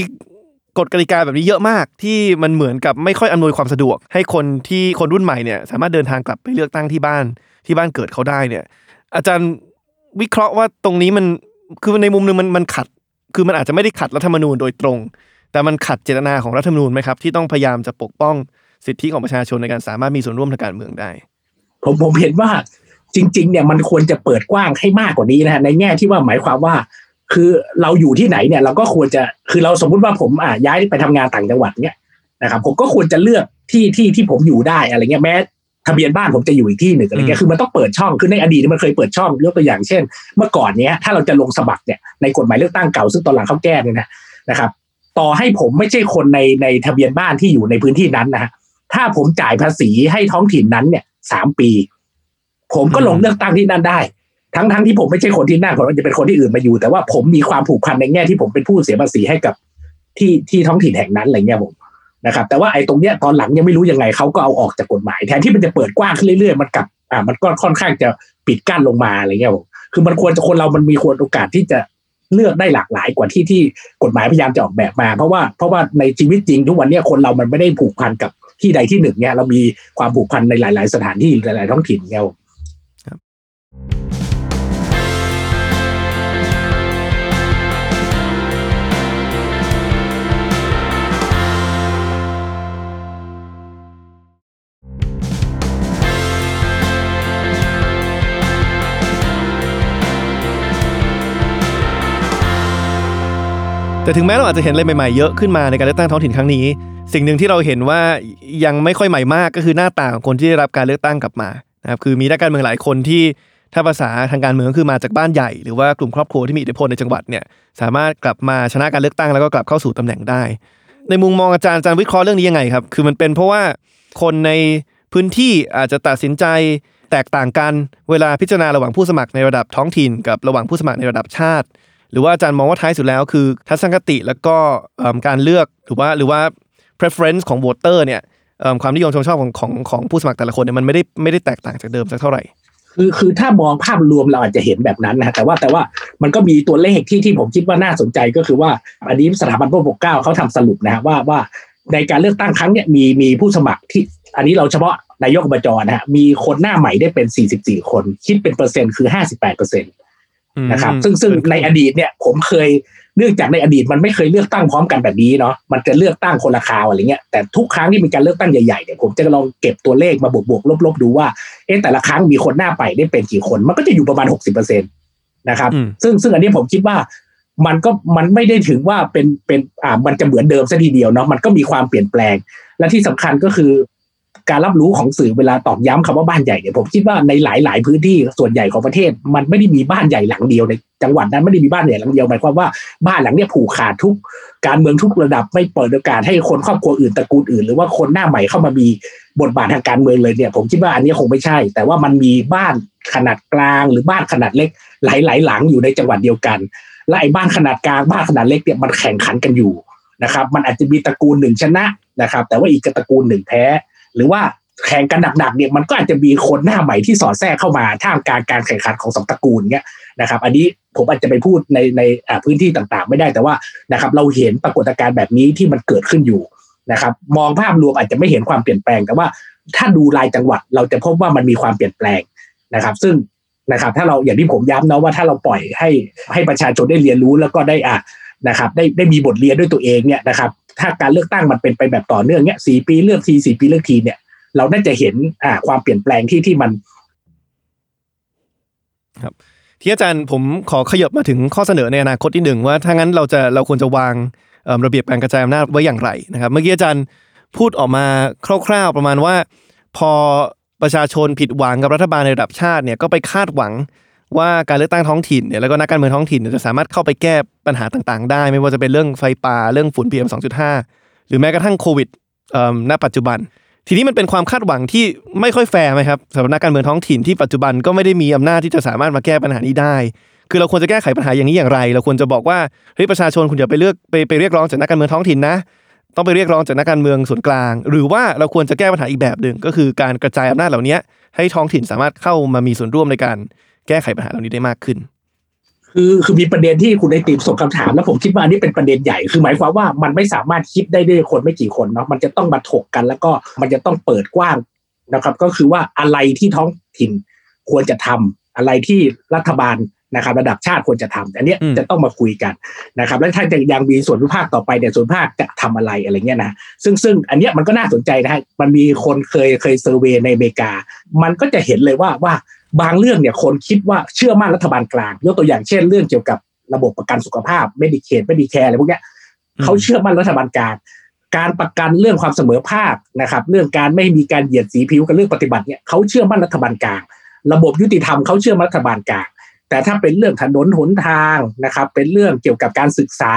กฎกติกาแบบนี้เยอะมากที่มันเหมือนกับไม่ค่อยอำนวยความสะดวก ให้คนที่คนรุ่นใหม่เนี่ยสามารถเดินทางกลับไปเลือกตั้งที่บ้านที่บ้านเกิดเขาได้เนี่ย อาจารย์วิเคราะห์ว่าตรงนี้มันคือในมุมหนึ่งมันมันขัด คือมันอาจจะไม่ได้ขัดรัฐธรรมนูญโดยตรง แต่มันขัดเจตนาของรัฐธรรมนูญไหมครับที่ต้องพยายามจะปกป้องสิทธิของประชาชนในการสามารถมีส่วนร่วมทางการเมืองได้ ผมผมเห็นว่าจริง ๆ เนี่ยมันควรจะเปิดกว้างให้มากกว่านี้นะฮะในแง่ที่ว่าหมายความว่า คือเราอยู่ที่ไหนเนี่ย เราก็ควรจะคือเราสมมุติว่าผมอ่าย้ายไปทำงานต่างจังหวัดเนี่ยนะครับ ผมก็ควรจะเลือกที่ที่ที่ผมอยู่ได้อะไรเงี้ยแม้ทะเบียนบ้านผมจะอยู่อีกที่หนึ่งอะไรเงี้ยคือมันต้องเปิดช่องคือในอดีตมันเคยเปิดช่องยกตัวอย่างเช่น เมื่อก่อนเนี้ยถ้าเราจะลงสมัครเนี่ยในกฎหมายเลือกตั้งเก่าซึ่งตอนหลังเขาแก้เนี่ยนะนะครับ ต่อให้ผมไม่ใช่คนในในทะเบียนบ้านที่อยู่ในพื้นที่นั้นนะฮะถ้าผมจ่ายภาษีให้ท้องถิ่นนั้นเนี่ย สามปี ผมก็ลงเลือกตั้งที่นั่นได้ ทั้งทั้งที่ผมไม่ใช่คนที่นั่นผมอาจจะเป็นคนที่อื่นมาอยู่ แต่ว่าผมมีความผูกพันในแง่ที่ผมเป็นผู้เสียภาษีให้กับที่ที่ท้องถิ่นแห่งนั้นอะไรเงี้ยผมนะครับ แต่ว่าไอ้ตรงเนี้ยตอนหลังยังไม่รู้ยังไงเขาก็เอาออกจากกฎหมายแทนที่มันจะเปิดกว้างขึ้นเรื่อยๆมันกลับอ่ามันก็ค่อนข้างจะปิดกั้นลงมาอะไรเงี้ยผมคือมันควรจะคนเรามันมีควรโอกาสที่จะเลือกได้หลากหลายกว่าที่ที่กฎหมายพยายามจะออกแบบมา เพราะว่าเพราะว่าในชีวิตจริงทุกวันเนี้ยคนเรามันไม่ได้ผูกพันกับ ที่ใดที่หนึ่งเนี่ยเรามีความผูกพันในหลาย ๆ สถานที่หลาย ๆ ท้องถิ่นเนี่ยแต่ถึงแม้เราอาจจะเห็นอะไรใหม่ๆเยอะขึ้นมาในการเลือกตั้งท้องถิ่นครั้งนี้ สิ่งหนึ่งที่เราเห็นว่ายังไม่ค่อยใหม่มากก็คือหน้าตาของคนที่ได้รับการเลือกตั้งกลับมานะครับคือมีนักการเมืองหลายคนที่ถ้าภาษาทางการเมืองก็คือมาจากบ้านใหญ่หรือว่ากลุ่มครอบครัวที่มีอิทธิพลในจังหวัดเนี่ยสามารถกลับมาชนะการเลือกตั้งแล้วก็กลับเข้าสู่ตำแหน่งได้ ในมุมมองอาจารย์อาจารย์วิเคราะห์เรื่องนี้ยังไงครับคือมันเป็นเพราะว่าคนในพื้นที่อาจจะตัดสินใจแตกต่างกันเวลาพิจารณาระหว่างผู้สมัครในระดับท้องถิ่น กับระหว่างผู้สมัครในระดับชาติ หรือว่าอาจารย์มองว่าท้ายสุดแล้วคือ ทัศนคติแล้วก็การเลือกหรือว่าหรือว่า preference ของ voter เนี่ยเอิ่มความนิยมชมชอบของของของผู้สมัครแต่ละคนเนี่ยมันไม่ได้ไม่ได้แตกต่างจากเดิมสักเท่าไหร่คือคือถ้ามองภาพรวมเราอาจจะเห็นแบบนั้นนะแต่ว่าแต่ว่ามันก็มีตัวเลขที่ที่ผมคิดว่าน่าสนใจก็คือว่าอันนี้สถาบันพระปกเกล้าเขาทำสรุปนะฮะว่าว่าในการเลือกตั้งครั้งเนี้ยมีมีผู้สมัครที่ อันนี้เราเฉพาะนายกอบจนะฮะมีคนหน้าใหม่ได้เป็น 44 คน คิดเป็นเปอร์เซ็นต์คือ 58เปอร์เซ็นต์นะครับซึ่งซึ่งในอดีตเนี่ยผมเคย เนื่องจากในอดีตมันไม่เคยเลือกตั้งพร้อมกันแบบนี้เนาะมันจะเลือกตั้งคนละคราวอะไรเงี้ยแต่ทุกครั้งที่มีการเลือกตั้งใหญ่ๆเนี่ยผมจะลองเก็บตัวเลขมาบวกบวกๆลบๆดูว่าเอ๊ะแต่ละครั้งมีคนหน้าไปได้เป็นกี่คนมันก็จะอยู่ประมาณ60%นะครับอืมซึ่งซึ่งอันนี้ผมคิดว่ามันก็มันไม่ได้ถึงว่าเป็นเป็นอ่ามันจะเหมือนเดิมซะทีเดียวเนาะมันก็มีความเปลี่ยนแปลง และที่สำคัญก็คือ การรับรู้ของสื่อเวลาตอกย้ำคำว่าบ้านใหญ่เนี่ยผมคิดว่าในหลาย ๆ พื้นที่ส่วนใหญ่ของประเทศ มันไม่ได้มีบ้านใหญ่หลังเดียวในจังหวัดนั้นไม่ได้มีบ้านใหญ่หลังเดียวหมายความว่าบ้านหลังเนี่ยผูกขาดทุกการเมืองทุกระดับไม่เปิดโอกาสให้คนครอบครัวอื่นตระกูลอื่น หรือว่าคนหน้าใหม่เข้ามามีบทบาททางการเมืองเลยเนี่ย ผมคิดว่าอันนี้คงไม่ใช่ แต่ว่ามันมีบ้านขนาดกลางหรือบ้านขนาดเล็ก หลาย ๆ หลังอยู่ในจังหวัดเดียวกัน และไอ้บ้านขนาดกลางบ้านขนาดเล็กเนี่ยมันแข่งขันกันอยู่นะครับ มันอาจจะมีตระกูลหนึ่งชนะนะครับ แต่ว่าอีกตระกูลหนึ่งแพ้ หรือว่าแข่งกันหนักๆเนี่ยมันก็อาจจะมีคนหน้าใหม่ที่สอดแทรกเข้ามาท่ามกลางการแข่งขันของสองตระกูลเนี่ยนะครับ อันนี้ผมอาจจะไปพูดในในพื้นที่ต่างๆ ไม่ได้แต่ว่านะครับ เราเห็นปรากฏการณ์แบบนี้ที่มันเกิดขึ้นอยู่นะครับ มองภาพรวมอาจจะไม่เห็นความเปลี่ยนแปลง แต่ว่าถ้าดูรายจังหวัดเราจะพบว่ามันมีความเปลี่ยนแปลงนะครับ ซึ่งนะครับ ถ้าเราอย่างที่ผมย้ำนะว่าถ้าเราปล่อยให้ให้ประชาชนได้เรียนรู้แล้วก็ได้อะนะครับ ได้ได้มีบทเรียนด้วยตัวเองเนี่ยนะครับ ถ้าการเลือกตั้งมันเป็นไปแบบต่อเนื่องเนี่ยสี่ปีเลือกทีสี่ปีเลือกทีเนี่ย เราน่าจะเห็นอ่าความเปลี่ยนแปลงที่ที่มัน ครับ ที่อาจารย์ผมขอขยับมาถึงข้อเสนอในอนาคตที่หนึ่งว่าถ้างั้นเราจะเราควรจะวางระเบียบการกระจายอำนาจไว้อย่างไรนะครับ เมื่อกี้อาจารย์พูดออกมาคร่าวๆประมาณว่า พอประชาชนผิดหวังกับรัฐบาลในระดับชาติเนี่ยก็ไปคาดหวัง ว่าการเลือกตั้งท้องถิ่นเนี่ยแล้วก็นักการเมืองท้องถิ่นเนี่ยจะสามารถเข้าไปแก้ปัญหาต่างๆ ได้ ไม่ว่าจะเป็นเรื่องไฟป่าเรื่องฝุ่น PM 2.5หรือแม้กระทั่งโควิดเอิ่มณปัจจุบัน ทีนี้มันเป็นความคาดหวังที่ไม่ค่อยแฟร์ไหมครับสำหรับนักการเมืองท้องถิ่นที่ปัจจุบันก็ไม่ได้มีอำนาจที่จะสามารถมาแก้ปัญหานี้ได้ คือเราควรจะแก้ไขปัญหาอย่างนี้อย่างไร เราควรจะบอกว่าเฮ้ยประชาชนคุณอย่าไปเลือกไปไปเรียกร้องจากนักการเมืองท้องถิ่นนะ ต้องไปเรียกร้องจากนักการเมืองส่วนกลาง หรือว่าเราควรจะแก้ปัญหาอีกแบบหนึ่งก็คือการกระจายอำนาจเหล่านี้ให้ท้องถิ่นสามารถเข้ามามีส่วนร่วมในการ แก้ไขปัญหาเหล่านี้ได้มากขึ้น คือคือมีประเด็นที่คุณไอติมส่งคำถาม แล้วผมคิดว่าอันนี้เป็นประเด็นใหญ่คือหมายความว่ามันไม่สามารถคิดได้ด้วยคนไม่กี่คนเนาะมันจะต้องมาถกกัน แล้วก็มันจะต้องเปิดกว้างนะครับ ก็คือว่าอะไรที่ท้องถิ่นควรจะทำอะไรที่รัฐบาลนะครับ ระดับชาติควรจะทำอันเนี้ยอืมจะต้องมาคุยกันนะครับ แล้วถ้าจะยังมีส่วนวิพากษ์ต่อไปเนี่ยส่วนวิพากษ์จะทำอะไรอะไรเงี้ยนะซึ่งซึ่งอันเนี้ยมันก็น่าสนใจนะฮะมันมีคนเคยเคยเซอร์เวยในอเมริกา มันก็จะเห็นเลยว่าว่า บางเรื่องเนี่ยคนคิดว่าเชื่อมั่นรัฐบาลกลางยกตัวอย่างเช่น เรื่องเกี่ยวกับระบบประกันสุขภาพไม่ดีเคไม่ดีแคร์อะไรพวกเนี้ยอืมเขาเชื่อมั่นรัฐบาลกลางการประกันเรื่องความเสมอภาคนะครับ เรื่องการไม่มีการเหยียดสีผิวกับเรื่องปฏิบัติเนี่ยเขาเชื่อมั่นรัฐบาลกลาง ระบบยุติธรรมเขาเชื่อมั่นรัฐบาลกลางแต่ถ้าเป็นเรื่องถนนหนทางนะครับ เป็นเรื่องเกี่ยวกับการศึกษา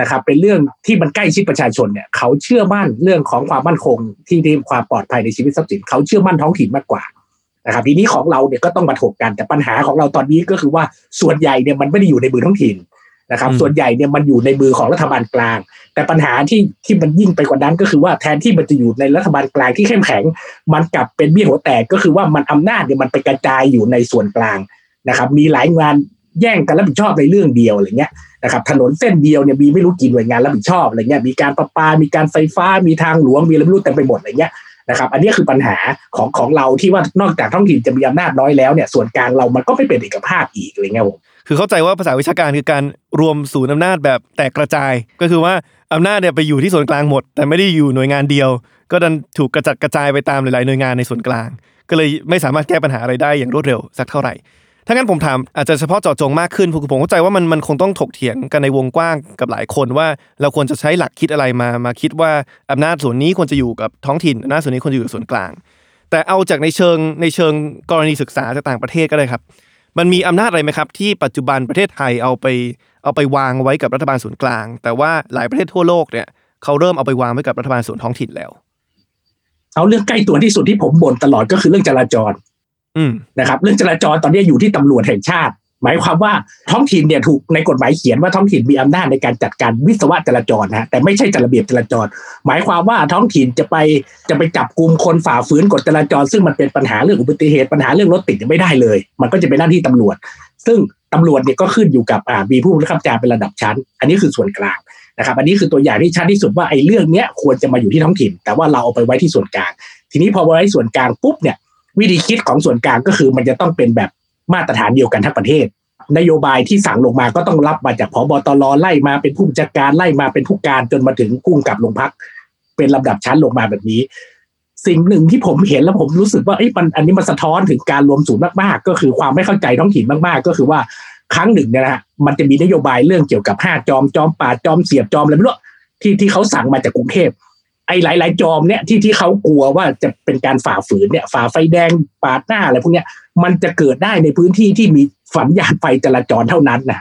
นะครับ เป็นเรื่องที่มันใกล้ชิดประชาชนเนี่ยเขาเชื่อมั่นเรื่องของความมั่นคงที่ที่ความปลอดภัยในชีวิตทรัพย์สินเขาเชื่อมั่นท้องถิ่นมากกว่า นะครับทีนี้ของเราเนี่ยก็ต้องมาถกกันแต่ปัญหาของเราตอนนี้ก็คือว่าส่วนใหญ่เนี่ยมันไม่ได้อยู่ในมือท้องถิ่นนะครับอืมส่วนใหญ่เนี่ยมันอยู่ในมือของรัฐบาลกลาง แต่ปัญหาที่ที่มันยิ่งไปกว่านั้นก็คือว่าแทนที่มันจะอยู่ในรัฐบาลกลางที่เข้มแข็ง มันกลับเป็นเบี้ยหัวแตกก็คือว่ามันอำนาจเนี่ยมันไปกระจายอยู่ในส่วนกลางนะครับ มีหลายงานแย่งกันรับผิดชอบในเรื่องเดียวอะไรเงี้ยนะครับถนนเส้นเดียวเนี่ยมีไม่รู้กี่หน่วยงานรับผิดชอบอะไรเงี้ยมีการประปา มีการไฟฟ้ามีทางหลวงมีอะไรไม่รู้เต็มไปหมดอะไรเงี้ย นะครับ อันนี้คือปัญหาของของเราที่ว่านอกจากท้องถิ่นจะมีอำนาจน้อยแล้วเนี่ยส่วนกลางเรามันก็ไม่เป็นเอกภาพอีกอะไรเงี้ยผมคือเข้าใจว่าภาษาวิชาการคือการรวมศูนย์อำนาจแบบแตกกระจาย ก็คือว่าอำนาจเนี่ยไปอยู่ที่ส่วนกลางหมด แต่ไม่ได้อยู่หน่วยงานเดียว ก็ดันถูกกระจัดกระจายไปตามหลายๆหน่วยงานในส่วนกลาง ก็เลยไม่สามารถแก้ปัญหาอะไรได้อย่างรวดเร็วสักเท่าไหร่ ถ้างั้นผมถามอาจจะเฉพาะเจาะจงมากขึ้นผมเข้าใจว่ามันมันคงต้องถกเถียงกันในวงกว้างกับหลายคนว่าเราควรจะใช้หลักคิดอะไรมามาคิดว่าอำนาจส่วนนี้ควรจะอยู่กับท้องถิ่นอำนาจส่วนนี้ควรจะอยู่กับส่วนกลาง แต่เอาจากในเชิงในเชิงกรณีศึกษาจากต่างประเทศก็ได้ครับ มันมีอำนาจอะไรไหมครับ ที่ปัจจุบันประเทศไทยเอาไปเอาไปวางไว้กับรัฐบาลส่วนกลาง แต่ว่าหลายประเทศทั่วโลกเนี่ยเขาเริ่มเอาไปวางไว้กับรัฐบาลส่วนท้องถิ่นแล้วเอาเรื่องใกล้ตัวที่สุดที่ผมบ่นตลอดก็คือเรื่องจราจร นะครับ เรื่องจราจรตอนนี้อยู่ที่ตำรวจแห่งชาติ หมายความว่าท้องถิ่นเนี่ยถูกในกฎหมายเขียนว่าท้องถิ่นมีอำนาจในการจัดการวิศวะจราจรนะฮะแต่ไม่ใช่จัดระเบียบจราจร หมายความว่าท้องถิ่นจะไปจะไปจับกลุ่มคนฝ่าฝืนกฎจราจร ซึ่งมันเป็นปัญหาเรื่องอุบัติเหตุปัญหาเรื่องรถติดไม่ได้เลย มันก็จะเป็นหน้าที่ตำรวจ ซึ่งตำรวจเนี่ยก็ขึ้นอยู่กับอ่ามีผู้บังคับบัญชาเป็นระดับชั้น อันนี้คือส่วนกลางนะครับอันนี้คือตัวอย่างที่ชัดที่สุดว่าไอ้เรื่องเนี้ยควรจะมาอยู่ที่ท้องถิ่น แต่ว่าเราเอาไปไว้ที่ส่วนกลาง ทีนี้พอไว้ส่วนกลางปุ๊บเนี่ย วิธีคิดของส่วนกลางก็คือมันจะต้องเป็นแบบมาตรฐานเดียวกันทั้งประเทศ นโยบายที่สั่งลงมาก็ต้องรับมาจากพบตรไล่มาเป็นผู้บัญชาการไล่มาเป็นผู้การจนมาถึงผู้กำกับโรงพัก เป็นลำดับชั้นลงมาแบบนี้ สิ่งหนึ่งที่ผมเห็นแล้วผมรู้สึกว่าไอ้มันอันนี้มันสะท้อนถึงการรวมศูนย์มากๆ ก็คือความไม่เข้าใจท้องถิ่นมากๆ ก็คือว่าครั้งหนึ่งเนี่ยนะฮะมันจะมีนโยบายเรื่องเกี่ยวกับห้าจอมจอมป่าจอมเสียบจอมอะไรไม่รู้ที่ที่เขาสั่งมาจากกรุงเทพ ไอ้หลาย ๆ จอมเนี่ยที่ที่เขากลัวว่าจะเป็นการฝ่าฝืนเนี่ยฝ่าไฟแดงปาดหน้าอะไรพวกเนี้ยมันจะเกิดได้ในพื้นที่ที่มีสัญญาณไฟจราจรเท่านั้นนะ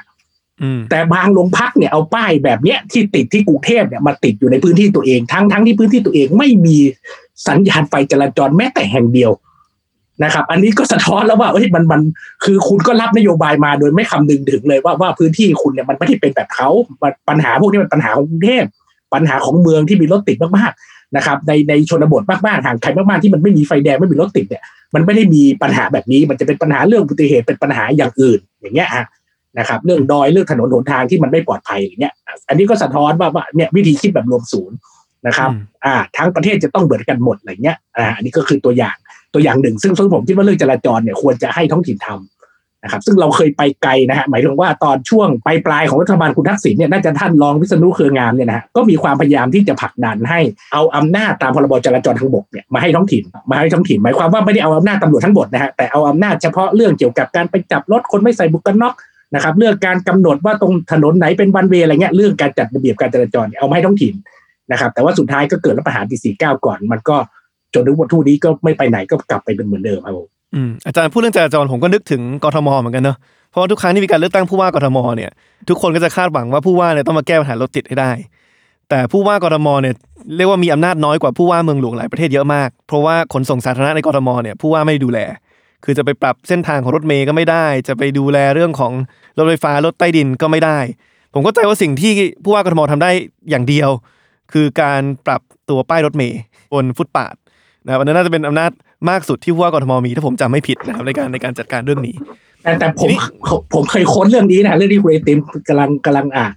อืมแต่บางโรงพักเนี่ยเอาป้ายแบบเนี้ยที่ติดที่กรุงเทพเนี่ยมาติดอยู่ในพื้นที่ตัวเองทั้งทั้งที่พื้นที่ตัวเองไม่มีสัญญาณไฟจราจรแม้แต่แห่งเดียวนะครับ อันนี้ก็สะท้อนแล้วว่าเอ้ยมันมันคือคุณก็รับนโยบายมาโดยไม่คำนึงถึงเลยว่าว่าพื้นที่คุณเนี่ยมันไม่ได้เป็นแบบเขามันปัญหาพวกนี้มันปัญหาของกรุงเทพ ปัญหาของเมืองที่มีรถติดมากๆนะครับ ในในชนบทมากๆห่างไกลมากๆที่มันไม่มีไฟแดงไม่มีรถติดเนี่ยมันไม่ได้มีปัญหาแบบนี้ มันจะเป็นปัญหาเรื่องอุบัติเหตุเป็นปัญหาอย่างอื่น อย่างเงี้ยฮะนะครับ เรื่องดอยเรื่องถนนหนทางที่มันไม่ปลอดภัยอย่างเงี้ย อันนี้ก็สะท้อนว่าว่าเนี่ยวิธีคิดแบบรวมศูนย์นะครับอืมอ่า ทั้งประเทศจะต้องเหมือนกันหมดอะไรเงี้ย อ่า อันนี้ก็คือตัวอย่างตัวอย่างหนึ่ง ซึ่งซึ่งผมคิดว่าเรื่องจราจรเนี่ยควรจะให้ท้องถิ่นท นะครับซึ่งเราเคยไปไกลนะฮะหมายถึงว่าตอนช่วงปลายปลายของรัฐบาลคุณทักษิณเนี่ยน่าจะท่านรองวิษณุเครืองามเนี่ยนะฮะก็มีความพยายามที่จะผลักดันให้เอาอำนาจตามพรบจราจรทางบกเนี่ยมาให้ท้องถิ่นมาให้ท้องถิ่น หมายความว่าไม่ได้เอาอำนาจตำรวจทั้งหมดนะฮะแต่เอาอำนาจเฉพาะเรื่องเกี่ยวกับการไปจับรถคนไม่ใส่บุกันน็อกนะครับเรื่องการกำหนดว่าตรงถนนไหนเป็นวันเวอะไรเงี้ยเรื่องการจัดระเบียบการจราจรเนี่ยเอามาให้ท้องถิ่นนะครับแต่ว่าสุดท้ายก็เกิดรัฐประหารปี49ก่อน มันก็จนถึงวันทุกนี้ก็ไม่ไปไหนก็กลับไปเป็นเหมือนเดิมครับผม อืมอาจารย์พูดเรื่องจราจรผมก็นึกถึงกทมเหมือนกันเนอะเพราะว่าทุกครั้งที่มีการเลือกตั้งผู้ว่ากทมเนี่ยทุกคนก็จะคาดหวังว่าผู้ว่าเนี่ยต้องมาแก้ปัญหารถติดให้ได้ แต่ผู้ว่ากทมเนี่ยเรียกว่ามีอำนาจน้อยกว่าผู้ว่าเมืองหลวงหลายประเทศเยอะมาก เพราะว่าขนส่งสาธารณะในกทมเนี่ยผู้ว่าไม่ดูแล คือจะไปปรับเส้นทางของรถเมย์ก็ไม่ได้ จะไปดูแลเรื่องของรถไฟฟ้ารถใต้ดินก็ไม่ได้ ผมก็ใจว่าสิ่งที่ผู้ว่ากทมทำได้อย่างเดียว คือการปรับตัวป้ายรถเมย์บนฟุตปาดนะครับอันนั้นน่าจะเป็นอำนาจ มากสุดที่ผู้ว่ากทมมีถ้าผมจำไม่ผิดนะครับในการในการจัดการเรื่องนี้ แต่แต่ผมทีนี้ผมผมเคยค้นเรื่องนี้นะเรื่องที่คุณไอติมกำลังกำลังอ่าน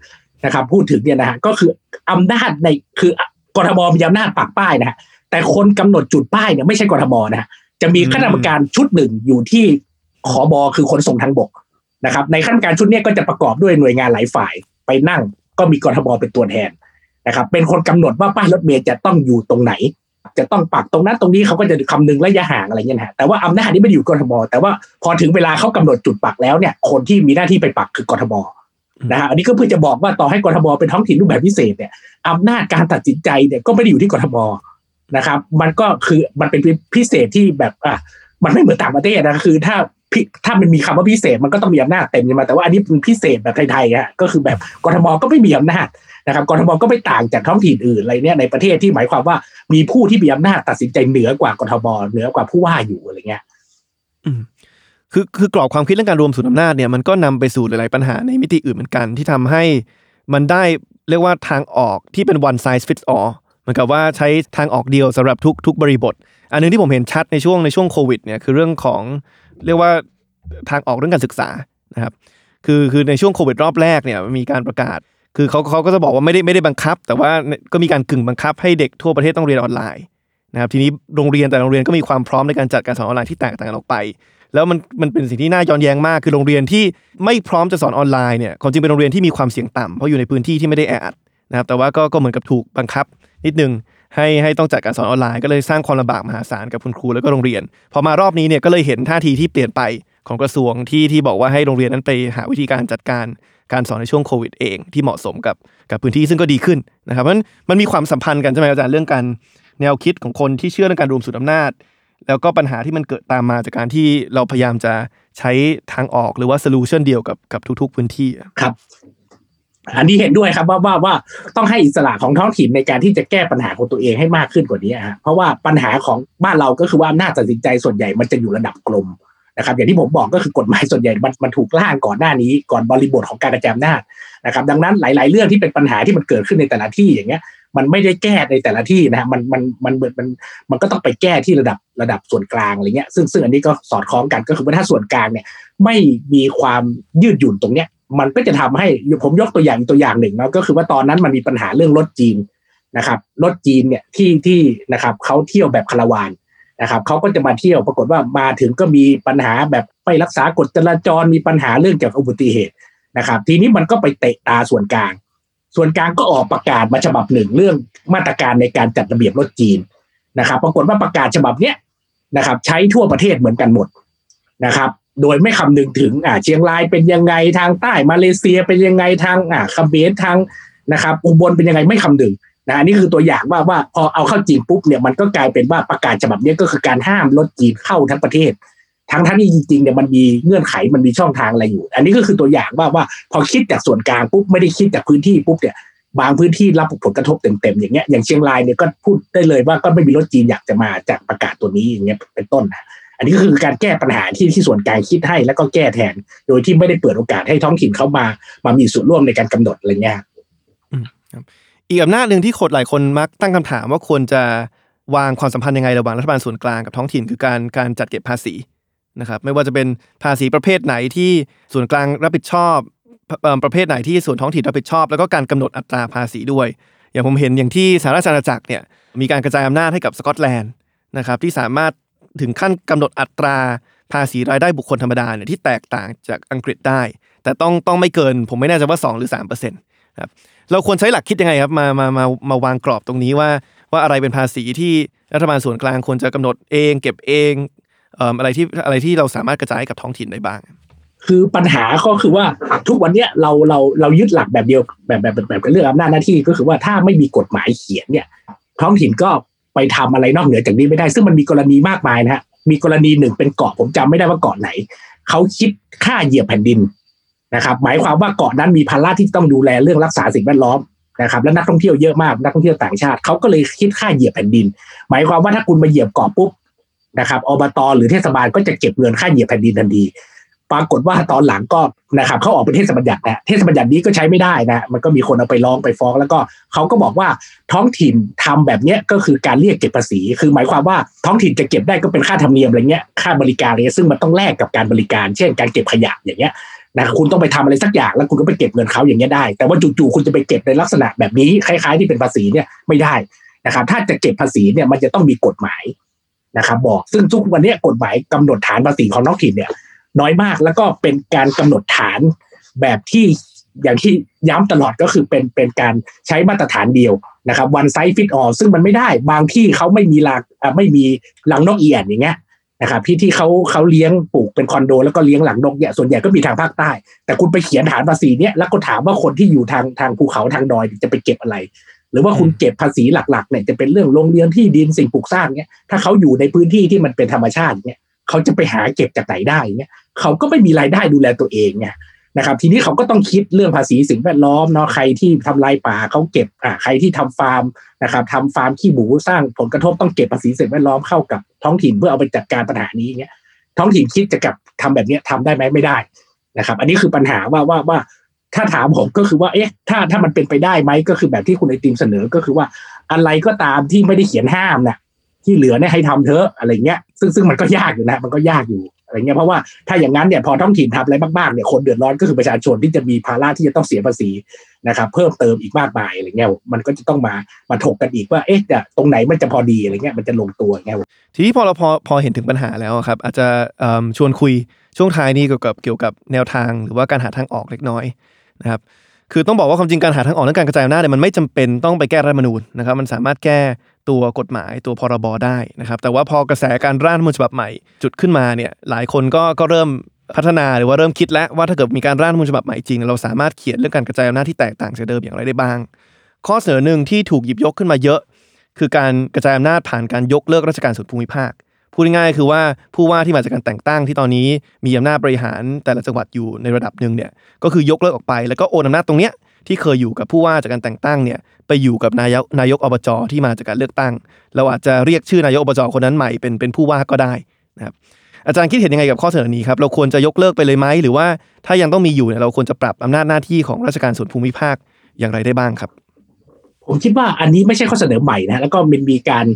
นะครับ พูดถึงเนี่ยนะฮะก็คืออำนาจในคือกทมมีอำนาจปักป้ายนะฮะแต่คนกำหนดจุดป้ายเนี่ยไม่ใช่กทมนะฮะจะมีคณะกรรมการชุดหนึ่งอยู่ที่ขอบอคือขนส่งทางบกนะครับ ในคณะกรรมการชุดเนี้ยก็จะประกอบด้วยหน่วยงานหลายฝ่ายไปนั่ง ก็มีกทมเป็นตัวแทนนะครับ เป็นคนกำหนดว่าป้ายรถเมล์จะต้องอยู่ตรงไหน จะต้องปักตรงนั้นตรงนี้เขาก็จะคำนึงระยะห่างอะไรเงี้ยนะฮะแต่ว่าอำนาจนี้ไม่ได้อยู่กรทมแต่ว่าพอถึงเวลาเขากำหนดจุดปักแล้วเนี่ย คนที่มีหน้าที่ไปปักคือกรทมนะฮะอันนี้ก็เพื่อจะบอกว่าต่อให้กรทมเป็นท้องถิ่นรูปแบบพิเศษเนี่ยอำนาจการตัดสินใจเนี่ยก็ไม่ได้อยู่ที่กรทมนะครับ มันก็คือมันเป็นพิเศษที่แบบอะมันไม่เหมือนต่างประเทศนะคือ ถ้าถ้ามันมีคำว่าพิเศษมันก็ต้องมีอำนาจเต็มใช่ไหมแต่ว่าอันนี้เป็นพิเศษแบบไทยๆฮะก็คือแบบกรทมก็ไม่มีอำนาจ นะครับกรทมก็ไม่ต่างจากท้องถิ่นอื่นอะไรเนี่ยในประเทศที่หมายความว่ามีผู้ที่มีอำนาจตัดสินใจเหนือกว่ากทมเหนือกว่าผู้ว่าอยู่อะไรเงี้ยคือคือกรอบความคิดเรื่องการรวมศูนย์อำนาจเนี่ยมันก็นำไปสู่หลาย ๆ ปัญหาในมิติอื่นเหมือนกัน ที่ทำให้มันได้เรียกว่าทางออกที่เป็น one size fits all เหมือนกับว่าใช้ทางออกเดียวสำหรับทุกทุกบริบท อันหนึงที่ผมเห็นชัดในช่วงในช่วงโควิดเนี่ยคือเรื่องของเรียกว่าทางออกเรื่องการศึกษานะครับคือคือในช่วงโควิดรอบแรกเนี่ยมีการประกาศ คือเขาเขาก็จะบอกว่าไม่ได้ไม่ได้บังคับ แต่ว่าก็มีการกึ่งบังคับให้เด็กทั่วประเทศต้องเรียนออนไลน์นะครับทีนี้โรงเรียนแต่โรงเรียนก็มีความพร้อมในการจัดการสอนออนไลน์ที่แตกต่างกันออกไป แล้วมันมันเป็นสิ่งที่น่าย้อนแย้งมากคือโรงเรียนที่ไม่พร้อมจะสอนออนไลน์เนี่ยความจริงเป็นโรงเรียนที่มีความเสี่ยงต่ำเพราะอยู่ในพื้นที่ที่ไม่ได้แออัดนะครับแต่ว่าก็ก็เหมือนกับถูกบังคับ นิดนึงให้ให้ต้องจัดการสอนออนไลน์ก็เลยสร้างความลำบากมหาศาลกับคุณครูแล้วก็โรงเรียน พอมารอบนี้เนี่ยก็เลยเห็นท่าทีที่เปลี่ยนไปของกระทรวงที่ที่บอกว่าให้โรงเรียนนั้นไปหาวิธีการจัดการ การสอนในช่วงโควิดเองที่เหมาะสมกับกับพื้นที่ซึ่งก็ดีขึ้นนะครับเพราะฉะนั้นมันมีความสัมพันธ์กันใช่ไหมอาจารย์เรื่องการแนวคิดของคนที่เชื่อเรื่องการรวมศูนย์อำนาจ แล้วก็ปัญหาที่มันเกิดตามมาจากการที่เราพยายามจะใช้ทางออกหรือว่าโซลูชันเดียวกับกับทุก ๆ พื้นที่ครับอันนี้เห็นด้วยครับว่าว่าว่าต้องให้อิสระของท้องถิ่นในการที่จะแก้ปัญหาของตัวเองให้มากขึ้นกว่านี้ฮะเพราะว่าปัญหาของบ้านเราก็คือว่าอำนาจตัดสินใจส่วนใหญ่มันจะอยู่ระดับกลม นะครับอย่างที่ผมบอกก็คือกฎหมายส่วนใหญ่มันมันถูกร่างก่อนหน้านี้ ก่อนบริบทของการกระจายอำนาจนะครับ ดังนั้นหลาย ๆ เรื่องที่เป็นปัญหาที่มันเกิดขึ้นในแต่ละที่อย่างเงี้ยมันไม่ได้แก้ในแต่ละที่นะฮะมันมันมันมันมันมันก็ต้องไปแก้ที่ระดับระดับส่วนกลางอะไรเงี้ยซึ่งซึ่งอันนี้ก็สอดคล้องกันก็คือว่าถ้าส่วนกลางเนี่ยไม่มีความยืดหยุ่นตรงเนี้ยมันก็จะทำให้ผมยกตัวอย่างตัวอย่างหนึ่งนะก็คือว่าตอนนั้นมันมีปัญหาเรื่องรถจีนนะครับรถจีนเนี่ยที่ที่นะครับเขาเที่ยวแบบคาราวาน นะครับเขาก็จะมาเที่ยวปรากฏว่ามาถึงก็มีปัญหาแบบไม่รักษากฎจราจรมีปัญหาเรื่องเกี่ยวกับอุบัติเหตุนะครับ ทีนี้มันก็ไปเตะตาส่วนกลาง ส่วนกลางก็ออกประกาศมาฉบับหนึ่งเรื่องมาตรการในการจัดระเบียบรถจีนนะครับ ปรากฏว่าประกาศฉบับเนี้ยนะครับ ใช้ทั่วประเทศเหมือนกันหมดนะครับ โดยไม่คำนึงถึงอ่าเชียงรายเป็นยังไงทางใต้มาเลเซียเป็นยังไงทางอ่าเขมรทางนะครับอุบลเป็นยังไงไม่คำนึง นะอันนี้คือตัวอย่างว่าว่าพอเอาเข้าจีนปุ๊บเนี่ยมันก็กลายเป็นว่าประกาศฉบับนี้ก็คือการห้ามรถจีนเข้าทั้งประเทศ ทั้งทั้งที่จริงๆเนี่ยมันมีเงื่อนไขมันมีช่องทางอะไรอยู่ อันนี้ก็คือตัวอย่างว่าว่าพอคิดจากส่วนกลางปุ๊บไม่ได้คิดจากพื้นที่ปุ๊บเนี่ยบางพื้นที่รับผลกระทบเต็มๆอย่างเงี้ยอย่างเชียงรายเนี่ยก็พูดได้เลยว่าก็ไม่มีรถจีนอยากจะมาจากประกาศตัวนี้อย่างเงี้ยเป็นต้นนะอันนี้ก็คือการแก้ปัญหาที่ที่ส่วนกลางคิดให้แล้วก็แก้แทน โดยที่ไม่ได้เปิดโอกาสให้ท้องถิ่นเข้ามามามีส่วนร่วมในการกำหนดอะไรเงี้ย อีกอำนาจหนึ่งที่คนหลายคนมักตั้งคำถามว่าควรจะวางความสัมพันธ์ยังไงระหว่างรัฐบาลส่วนกลางกับท้องถิ่นคือการการจัดเก็บภาษีนะครับไม่ว่าจะเป็นภาษีประเภทไหนที่ส่วนกลางรับผิดชอบประเภทไหนที่ส่วนท้องถิ่นรับผิดชอบ แล้วก็การกำหนดอัตราภาษีด้วย อย่างผมเห็นอย่างที่สหราชอาณาจักรเนี่ยมีการกระจายอำนาจให้กับสกอตแลนด์นะครับที่สามารถถึงขั้นกำหนดอัตราภาษีรายได้บุคคลธรรมดาเนี่ยที่แตกต่างจากอังกฤษได้ แต่ต้องต้องไม่เกินผมไม่แน่ใจว่า 2 หรือ3% ครับเราควรใช้หลักคิดยังไงครับมามามามาวางกรอบตรงนี้ว่า ว่าอะไรเป็นภาษีที่รัฐบาลส่วนกลางควรจะกำหนดเอง เก็บเองเออะไรที่อะไรที่เราสามารถกระจายให้กับท้องถิ่นได้บ้าง คือปัญหาก็คือว่าทุกวันเนี้ยเราเราเรายึดหลักแบบเดียวแบบแบบแบบแบบเรื่องอำนาจหน้าที่ก็คือว่าถ้าไม่มีกฎหมายเขียนเนี่ย ท้องถิ่นก็ไปทำอะไรนอกเหนือจากนี้ไม่ได้ ซึ่งมันมีกรณีมากมายนะฮะมีกรณีหนึ่งเป็นเกาะผมจำไม่ได้ว่าเกาะไหนเขาคิดค่าเหยียบแผ่นดิน นะครับ หมายความว่าเกาะนั้นมีภาระที่ต้องดูแลเรื่องรักษาสิ่งแวดล้อมนะครับ และนักท่องเที่ยวเยอะมากนักท่องเที่ยวต่างชาติเขาก็เลยคิดค่าเหยียบแผ่นดิน หมายความว่าถ้าคุณมาเหยียบเกาะปุ๊บนะครับอบตหรือเทศบาลก็จะเก็บเงินค่าเหยียบแผ่นดินทันทีปรากฏว่าตอนหลังก็นะครับเขาออกเป็นเทศบัญญัตินะเทศบัญญัตินี้ก็ใช้ไม่ได้นะมันก็มีคนเอาไปร้องไปฟ้อง แล้วก็เขาก็บอกว่าท้องถิ่นทำแบบเนี้ยก็คือการเรียกเก็บภาษี คือหมายความว่าท้องถิ่นจะเก็บได้ก็เป็นค่าธรรมเนียมอะไรเงี้ยค่าบริการอะไรซึ่งมันต้องแลกกับการบริการ เช่น การเก็บขยะอย่างเงี้ย นะคุณต้องไปทำอะไรสักอย่างแล้วคุณก็ไปเก็บเงินเขาอย่างเงี้ยได้ แต่ว่าจู่ๆคุณจะไปเก็บในลักษณะแบบนี้คล้าย ๆ ที่เป็นภาษีเนี่ยไม่ได้นะครับ ถ้าจะเก็บภาษีเนี่ยมันจะต้องมีกฎหมายนะครับบอกซึ่งทุกวันนี้กฎหมายกำหนดฐานภาษีของท้องถิ่นเนี่ยน้อยมากแล้วก็เป็นการกำหนดฐานแบบที่อย่างที่ย้ำตลอดก็คือเป็นเป็นการใช้มาตรฐานเดียวนะครับ one size fits all ซึ่งมันไม่ได้ บางที่เขาไม่มีลากไม่มีหลังนกเอียนอย่างเงี้ย นะครับที่ที่เขาเขาเลี้ยงปลูกเป็นคอนโด แล้วก็เลี้ยงรังนกเนี่ยส่วนใหญ่ก็มีทางภาคใต้ แต่คุณไปเขียนฐานภาษีเนี่ยแล้วก็ถามว่าคนที่อยู่ทางทางภูเขาทางดอยจะไปเก็บอะไร หรือว่าคุณเก็บภาษีหลักๆเนี่ยจะเป็นเรื่องโรงเรียนที่ดินสิ่งปลูกสร้างเนี่ยถ้าเขาอยู่ในพื้นที่ที่มันเป็นธรรมชาติเนี่ยเขาจะไปหาเก็บจากไหนได้เนี่ยเขาก็ไม่มีรายได้ดูแลตัวเองไง นะครับ ทีนี้เขาก็ต้องคิดเรื่องภาษีสิ่งแวดล้อมเนาะใครที่ทำลายป่าเขาเก็บอ่าใครที่ทำฟาร์มนะครับทำฟาร์มขี้หมูสร้างผลกระทบต้องเก็บภาษีสิ่งแวดล้อมเข้ากับท้องถิ่นเพื่อเอาไปจัดการปัญหานี้เงี้ยท้องถิ่นคิดจะกับทำแบบเนี้ยทำได้ไหมไม่ได้นะครับ อันนี้คือปัญหาว่าว่าว่าถ้าถามผมก็คือว่าเอ๊ะถ้าถ้ามันเป็นไปได้ไหมก็คือแบบที่คุณไอติมเสนอก็คือว่าอะไรก็ตามที่ไม่ได้เขียนห้ามนะที่เหลือเนี่ยให้ทำเถอะอะไรเงี้ย ซึ่งซึ่งมันก็ยากอยู่นะ มันก็ยากอยู่ อะไรเงี้ยเพราะว่าถ้าอย่างนั้นเนี่ยพอท้องถิ่นทำอะไรมากๆเนี่ยคนเดือดร้อนก็คือประชาชนที่จะมีภาระที่จะต้องเสียภาษีนะครับเพิ่มเติมอีกมากมายอะไรเงี้ยมันก็จะต้องมามาถกกันอีกว่าเอ๊ะจะตรงไหนมันจะพอดีอะไรเงี้ยมันจะลงตัวเงี้ยทีนี้พอเราพอพอเห็นถึงปัญหาแล้วครับ อาจจะชวนคุยช่วงท้ายนี้เกี่ยวกับเกี่ยวกับแนวทางหรือว่าการหาทางออกเล็กน้อยนะครับคือต้องบอกว่าความจริงการหาทางออกเรื่องการกระจายอำนาจเนี่ยมันไม่จำเป็นต้องไปแก้รัฐธรรมนูญนะครับมันสามารถแก้ ตัวกฎหมายตัวพรบได้นะครับแต่ว่าพอกระแสการร่างรัฐธรรมนูญฉบับใหม่ จุดขึ้นมาเนี่ยหลายคนก็ก็เริ่มพัฒนาหรือว่าเริ่มคิดแล้วว่าถ้าเกิดมีการร่างรัฐธรรมนูญฉบับใหม่จริง เราสามารถเขียนเรื่องการกระจายอำนาจที่แตกต่างจากเดิมอย่างไรได้บ้าง ข้อเสนอหนึ่งที่ถูกหยิบยกขึ้นมาเยอะ คือการกระจายอำนาจผ่านการยกเลิกราชการส่วนภูมิภาคพูดง่ายๆคือว่าผู้ว่าที่มาจากการแต่งตั้งที่ตอนนี้มีอำนาจบริหารแต่ละจังหวัดอยู่ในระดับหนึ่งเนี่ยก็คือยกเลิกออกไปแล้วก็โอนอำนาจตรงเนี้ย ที่เคยอยู่กับผู้ว่าจากการแต่งตั้งเนี่ยไปอยู่กับนายกนายกอบจที่มาจากการเลือกตั้ง เราอาจจะเรียกชื่อนายกอบจคนนั้นใหม่เป็นเป็นผู้ว่าก็ได้นะครับอาจารย์คิดเห็นยังไงกับข้อเสนอนี้ครับเราควรจะยกเลิกไปเลยไหมหรือว่าถ้ายังต้องมีอยู่เนี่ยเราควรจะปรับอำนาจหน้าที่ของราชการส่วนภูมิภาคอย่างไรได้บ้างครับ ผมคิดว่าอันนี้ไม่ใช่ข้อเสนอใหม่นะแล้วก็มันมีการ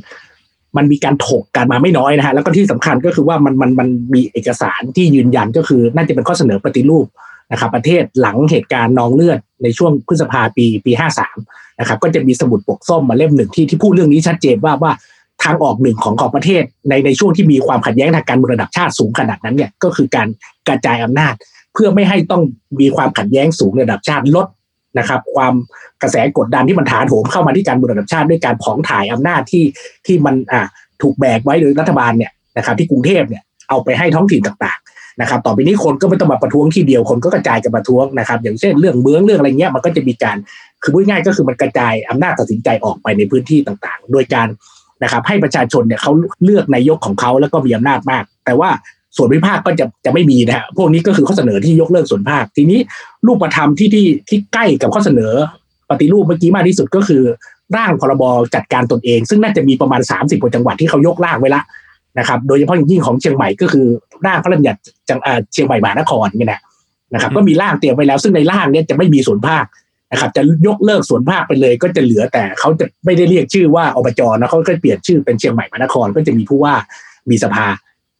มันมีการถกกันมาไม่น้อยนะฮะแล้วก็ที่สำคัญก็คือว่ามันมันมันมีเอกสารที่ยืนยันก็คือน่าจะเป็นข้อเสนอปฏิรูป นะครับประเทศหลังเหตุการณ์นองเลือดในช่วงพฤษภาปีปีห้าสามนะครับก็จะมีสมุดปกส้มมาเล่มหนึ่งที่ที่พูดเรื่องนี้ชัดเจนว่าว่าทางออกหนึ่งของของประเทศในในช่วงที่มีความขัดแย้งทางการเมืองระดับชาติสูงขนาดนั้นเนี่ยก็คือการกระจายอำนาจ เพื่อไม่ให้ต้องมีความขัดแย้งสูงระดับชาติลดนะครับ ความกระแสกดดันที่มันถาโถมเข้ามาที่การเมืองระดับชาติด้วยการผองถ่ายอำนาจที่ที่มันอ่าถูกแบกไว้โดยรัฐบาลเนี่ยนะครับที่กรุงเทพเนี่ยเอาไปให้ท้องถิ่นต่าง นะครับต่อไปนี้คนก็ไม่ต้องมาประท้วงที่เดียวคนก็กระจายกันประท้วงนะครับ อย่างเช่นเรื่องเมืองเรื่องอะไรเงี้ยมันก็จะมีการคือพูดง่ายก็คือมันกระจายอำนาจตัดสินใจออกไปในพื้นที่ต่างๆ โดยการนะครับให้ประชาชนเนี่ยเขาเลือกนายกของเขาแล้วก็มีอำนาจมาก แต่ว่าส่วนวิพากษ์ก็จะจะไม่มีนะฮะพวกนี้ก็คือข้อเสนอที่ยกเลิกส่วนภาค ทีนี้รูปธรรมที่ที่ที่ใกล้กับข้อเสนอปฏิรูปเมื่อกี้มากที่สุดก็คือร่างพรบจัดการตนเอง ซึ่งน่าจะมีประมาณ 30กว่าจังหวัดที่เขายกร่างไว้ละ นะครับ โดยเฉพาะอย่างยิ่งของเชียงใหม่ก็คือร่างพระราชบัญญัติจังอ่าเชียงใหม่มหานครเนี่ยนะนะครับ ก็มีร่างเตรียมไว้แล้ว ซึ่งในร่างเนี้ยจะไม่มีส่วนภาคนะครับ จะยกเลิกส่วนภาคไปเลย ก็จะเหลือแต่เขาจะไม่ได้เรียกชื่อว่าอบจนะเขาก็เปลี่ยนชื่อเป็นเชียงใหม่มหานคร ก็จะมีผู้ว่ามีสภา